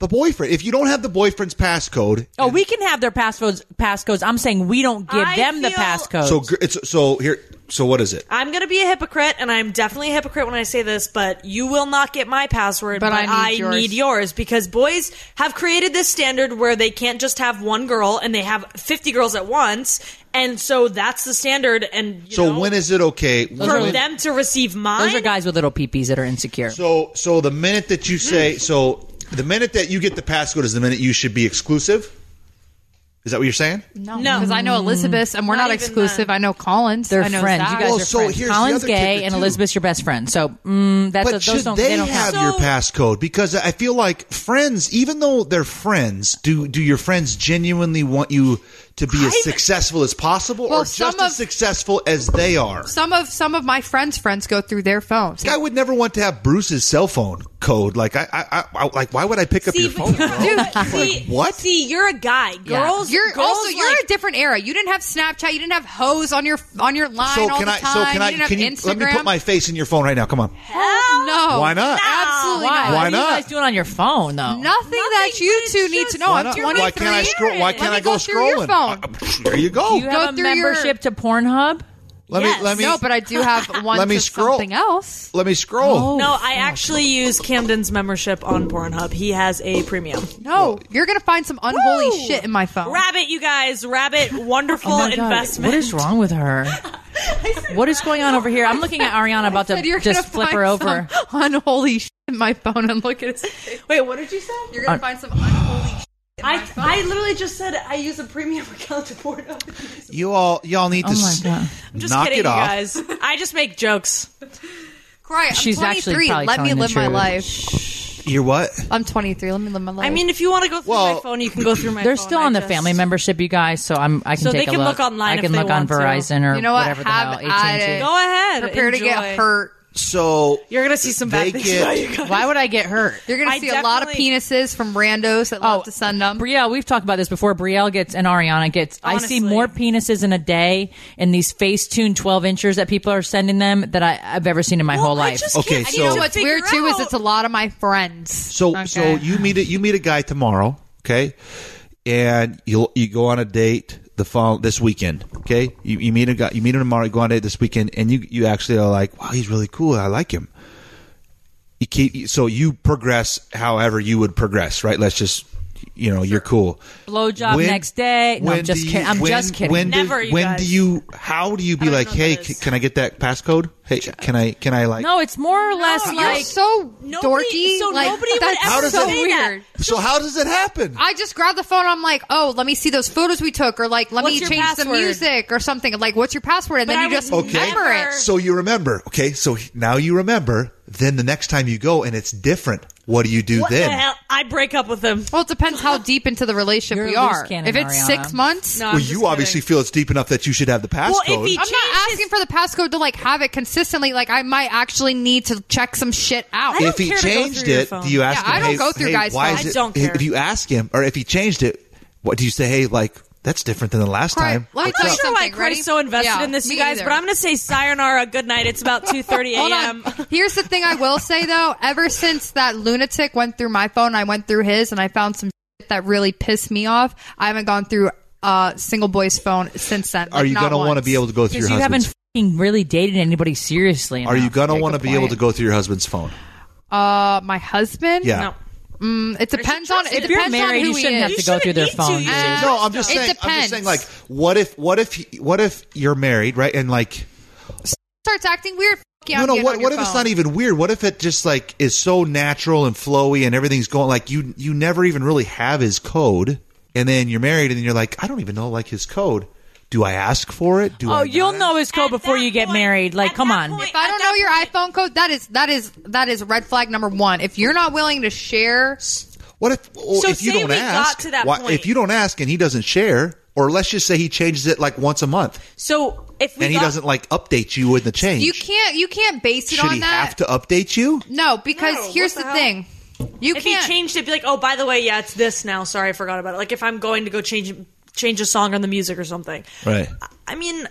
The boyfriend. If you don't have the boyfriend's passcode, Oh, we can have their passcodes. Passcodes. I'm saying we don't give I them the feel- passcodes. so gr- it's so here. So what is it? I'm gonna be a hypocrite, and I'm definitely a hypocrite when I say this, but you will not get my password, But but, I need I yours. need yours because boys have created this standard where they can't just have one girl and they have 50 girls at once, and so that's the standard. And you So know, when is it okay? for when- them to receive mine? Those are guys with little peepees that are insecure. So so the minute that you say so the minute that you get the passcode is the minute you should be exclusive. Is that what you're saying? No, No. because I know Elizabeth, and we're Not not, exclusive. then. I know Collins. They're I know friends. Zach. You guys Well, are so friends. here's the Colin's other gay, and too. Elizabeth's your best friend. So mm, that's But a, those should don't, they, don't have count. your passcode? Because I feel like friends, even though they're friends, do do your friends genuinely want you to be as successful as possible, Well, or some just as successful as they are? Some of some of my friends' friends go through their phones. I would never want to have Bruce's cell phone code. Like I, I, I, I like why would I pick up your phone? but- bro? see, what? See, you're a guy. Girls, You're girls also you're like, a different era. You didn't have Snapchat. You didn't have hose on your on your line So all can the I? time. So can you I? didn't Can you have Instagram. let me put my face in your phone right now? Come on. Hell no. Why not? Absolutely Why? not. Why what are not? you guys doing on your phone though? Nothing, that you two need to know. Why I'm not? 23. Why can't I scroll? Why can't I go, go through your scrolling? Phone. There you go. Do you have Go a through your- membership to Pornhub? let Yes. me. Let me. No, but I do have one Let me to scroll. something else. let me scroll. Oh. No, I actually use Camden's membership on Pornhub. He has a premium. No, you're gonna find some unholy Woo! shit in my phone. Rabbit, you guys. Rabbit, wonderful Oh my God. investment. What is wrong with her? what is going on over here? I'm looking at Ariana about to Said you're just flip find her over. some unholy shit in my phone and look at it. Wait, what did you say? You're gonna find some unholy shit in my I. I literally just said I use a premium account to Pornhub. You all, y'all need to Oh my s- God. I'm just knock kidding, it you off. guys. I just make jokes. Cry. I'm She's actually 23. probably Let me telling the live my truth. life. You're what? I'm 23. Let me live my life. I mean, if you want to go through Well- my phone, you can go through my phone. They're phone. still I on the just- family membership, you guys. So I'm. I can So they take a can look. look online I if can they look on want to. Verizon or You know what? whatever Have the hell. at AT&T. it. Go ahead. prepare to enjoy. get hurt. So You're gonna see some bad things get- about. Why would I get hurt? You're gonna I see a lot of penises from randos that love oh, to send them. Brielle, we've talked about this before. Brielle gets and Ariana gets. I see more penises in a day in these Facetune 12 inchers that people are sending them that I, I've ever seen in my Well, whole I life. just Okay, can't- so- You know what's figure weird too is it's a lot of my friends. So Okay. so you meet a, you meet a guy tomorrow, okay, and you you go on a date the fall this weekend, okay. You, you meet a guy, you meet him tomorrow, you this weekend, and you you actually are like, wow, he's really cool, I like him. You keep so you progress however you would progress, right? Let's just you know you're cool. Blowjob When- next day. No, I'm just you- kidding. I'm when- just kidding. When, do- Never, you when guys. do you? How do you be like, hey, c- can I get that passcode? Hey, can I? Can I like? no, it's more or less You're like so Nobody- dorky. so like, nobody would ever How does so it- say that. weird. So how does it happen? I just grab the phone. I'm like, oh, let me see those photos we took, or like, let What's me your change the music or something. Like, what's your password? And But then I you just Okay. remember it. So you remember. Okay, so now you remember. Then the next time you go and it's different, what do you do What then? the hell? I break up with him. Well, it depends how deep into the relationship You're we are. cannon, if it's Ariana. six months, No, I'm I'm Well, you kidding. obviously feel it's deep enough that you should have the passcode. Well, if he not changes- asking for the passcode to like have it consistently. Like, I might actually need to check some shit out. If he care to go changed it, do you ask Yeah, him? I don't hey, go through hey, guys' why phones. is I don't hey, care. If you ask him, or if he changed it, what do you say? Hey, like that's different than the last Cry- time. let me I'm not sure why something. Craig's so invested Yeah, in this, you guys, either. but I'm going to say sayonara, good night. It's about 2.30 a.m. Here's the thing I will say though. Ever since that lunatic went through my phone, I went through his, and I found some shit that really pissed me off. I haven't gone through a single boy's phone since then. Are you gonna want to be able to go through your you husband's? haven't fucking really dated anybody seriously. Are you gonna want to good be able to go through your husband's phone? Uh, my husband. Yeah. No. Mm, it depends on. It If you're depends on who you he shouldn't have is. to go through their shouldn't need phone. You dude. should No, I'm just It saying. I'm just depends. saying. Like, what if? What if? What if you're married, right? And like, Starts acting weird. f- Yeah, no, I'm no. getting What? on What your if it's phone. not even weird? What if it just like is so natural and flowy and everything's going like you? You never even really have his code, and then you're married, and then you're like, I don't even know like his code. Do I ask for it? Do Oh, I you'll know his code before you get point- married. Like, come on. point- If I don't know your point- iPhone code, that is that is that is red flag number one. If you're not willing to share, What if well, So if you don't we ask? got to that why- point. If you don't ask and he doesn't share, or let's just say he changes it like once a month, So if we and he got- doesn't like update you with the change, you can't you can't base it should on he that. have to update you? No, because No, here's the, the thing. You if can't. changed it, be like, oh, by the way, yeah, it's this now. Sorry, I forgot about it. Like if I'm going to go change change a song on the music or something. Right. I mean,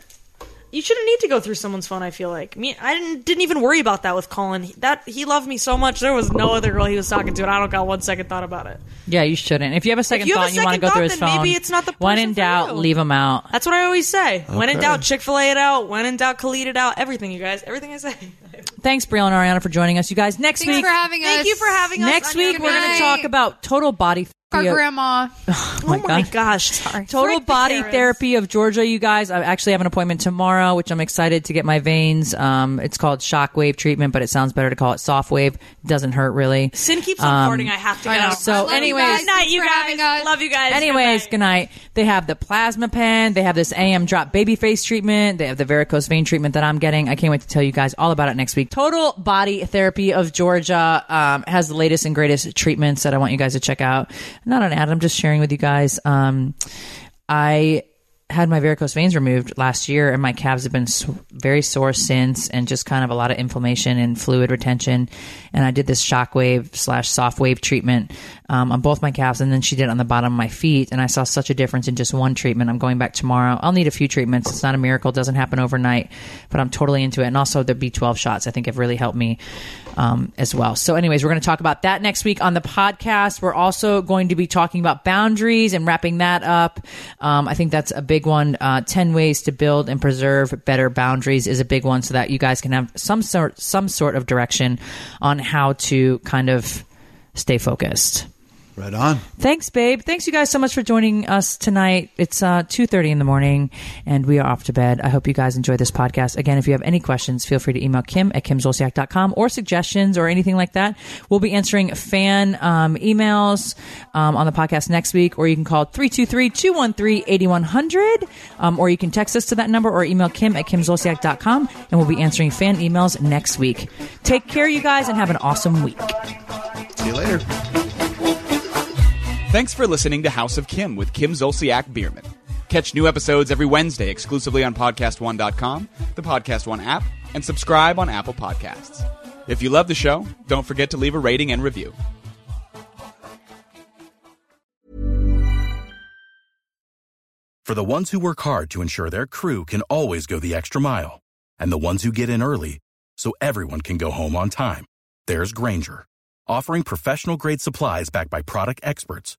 you shouldn't need to go through someone's phone. I feel like me. I didn't didn't even worry about that with Colin. He- That he loved me so much. There was no other girl he was talking to, and I don't got one second thought about it. Yeah, you shouldn't. If you have a second you have a thought and you want to go through his then phone, maybe it's not the when person in for doubt, you. leave him out. That's what I always say. When in doubt, Chick Fil A it out. When in doubt, Khalid it out. Everything, you guys. Everything I say. Thanks, Brielle and Ariana, for joining us. You guys, next Thanks week, for having us. Thank you for having us. next on your week we're going to night. talk about total body our Yeah. grandma. Oh my, oh my gosh. Sorry. Total Frick Body Karens. Therapy of Georgia, you guys. I actually have an appointment tomorrow, which I'm excited to get my veins. Um, it's called shockwave treatment, but it sounds better to call it soft wave. It doesn't hurt really. Sin keeps on Um, farting. I have to I go. know. So love you anyways- guys. good night, you Thanks for having guys. us. Love you guys. Anyways, Good good night. They have the plasma pen. They have this AM drop baby face treatment. They have the varicose vein treatment that I'm getting. I can't wait to tell you guys all about it next week. Total Body Therapy of Georgia um, has the latest and greatest treatments that I want you guys to check out. Not an ad. I'm just sharing with you guys. Um, I had my varicose veins removed last year, and my calves have been very sore since, and just kind of a lot of inflammation and fluid retention. And I did this shockwave slash soft wave treatment um, on both my calves, and then she did it on the bottom of my feet, and I saw such a difference in just one treatment. I'm going back tomorrow. I'll need a few treatments. It's not a miracle; it doesn't happen overnight, but I'm totally into it. And also the B12 shots, I think, have really helped me um, as well. So, anyways, we're going to talk about that next week on the podcast. We're also going to be talking about boundaries and wrapping that up. Um, I think that's a big one. Uh, Ten ways to build and preserve better boundaries is a big one, so that you guys can have some sort some sort of direction on how to kind of stay focused. Right on. Thanks, babe. Thanks, you guys, so much for joining us tonight. It's uh, two thirty in the morning, and we are off to bed. I hope you guys enjoy this podcast. Again, if you have any questions, feel free to email Kim at kimzolciak.com or suggestions or anything like that. We'll be answering fan um, emails um, on the podcast next week, or you can call 323-213-8100, um, or you can text us to that number or email Kim at kimzolciak.com, and we'll be answering fan emails next week. Take care, you guys, and have an awesome week. See you later. Thanks for listening to House of Kim with Kim Zolciak Biermann. Catch new episodes every Wednesday exclusively on PodcastOne.com, the Podcast One app, and subscribe on Apple Podcasts. If you love the show, don't forget to leave a rating and review. For the ones who work hard to ensure their crew can always go the extra mile, and the ones who get in early so everyone can go home on time, there's Grainger, offering professional grade supplies backed by product experts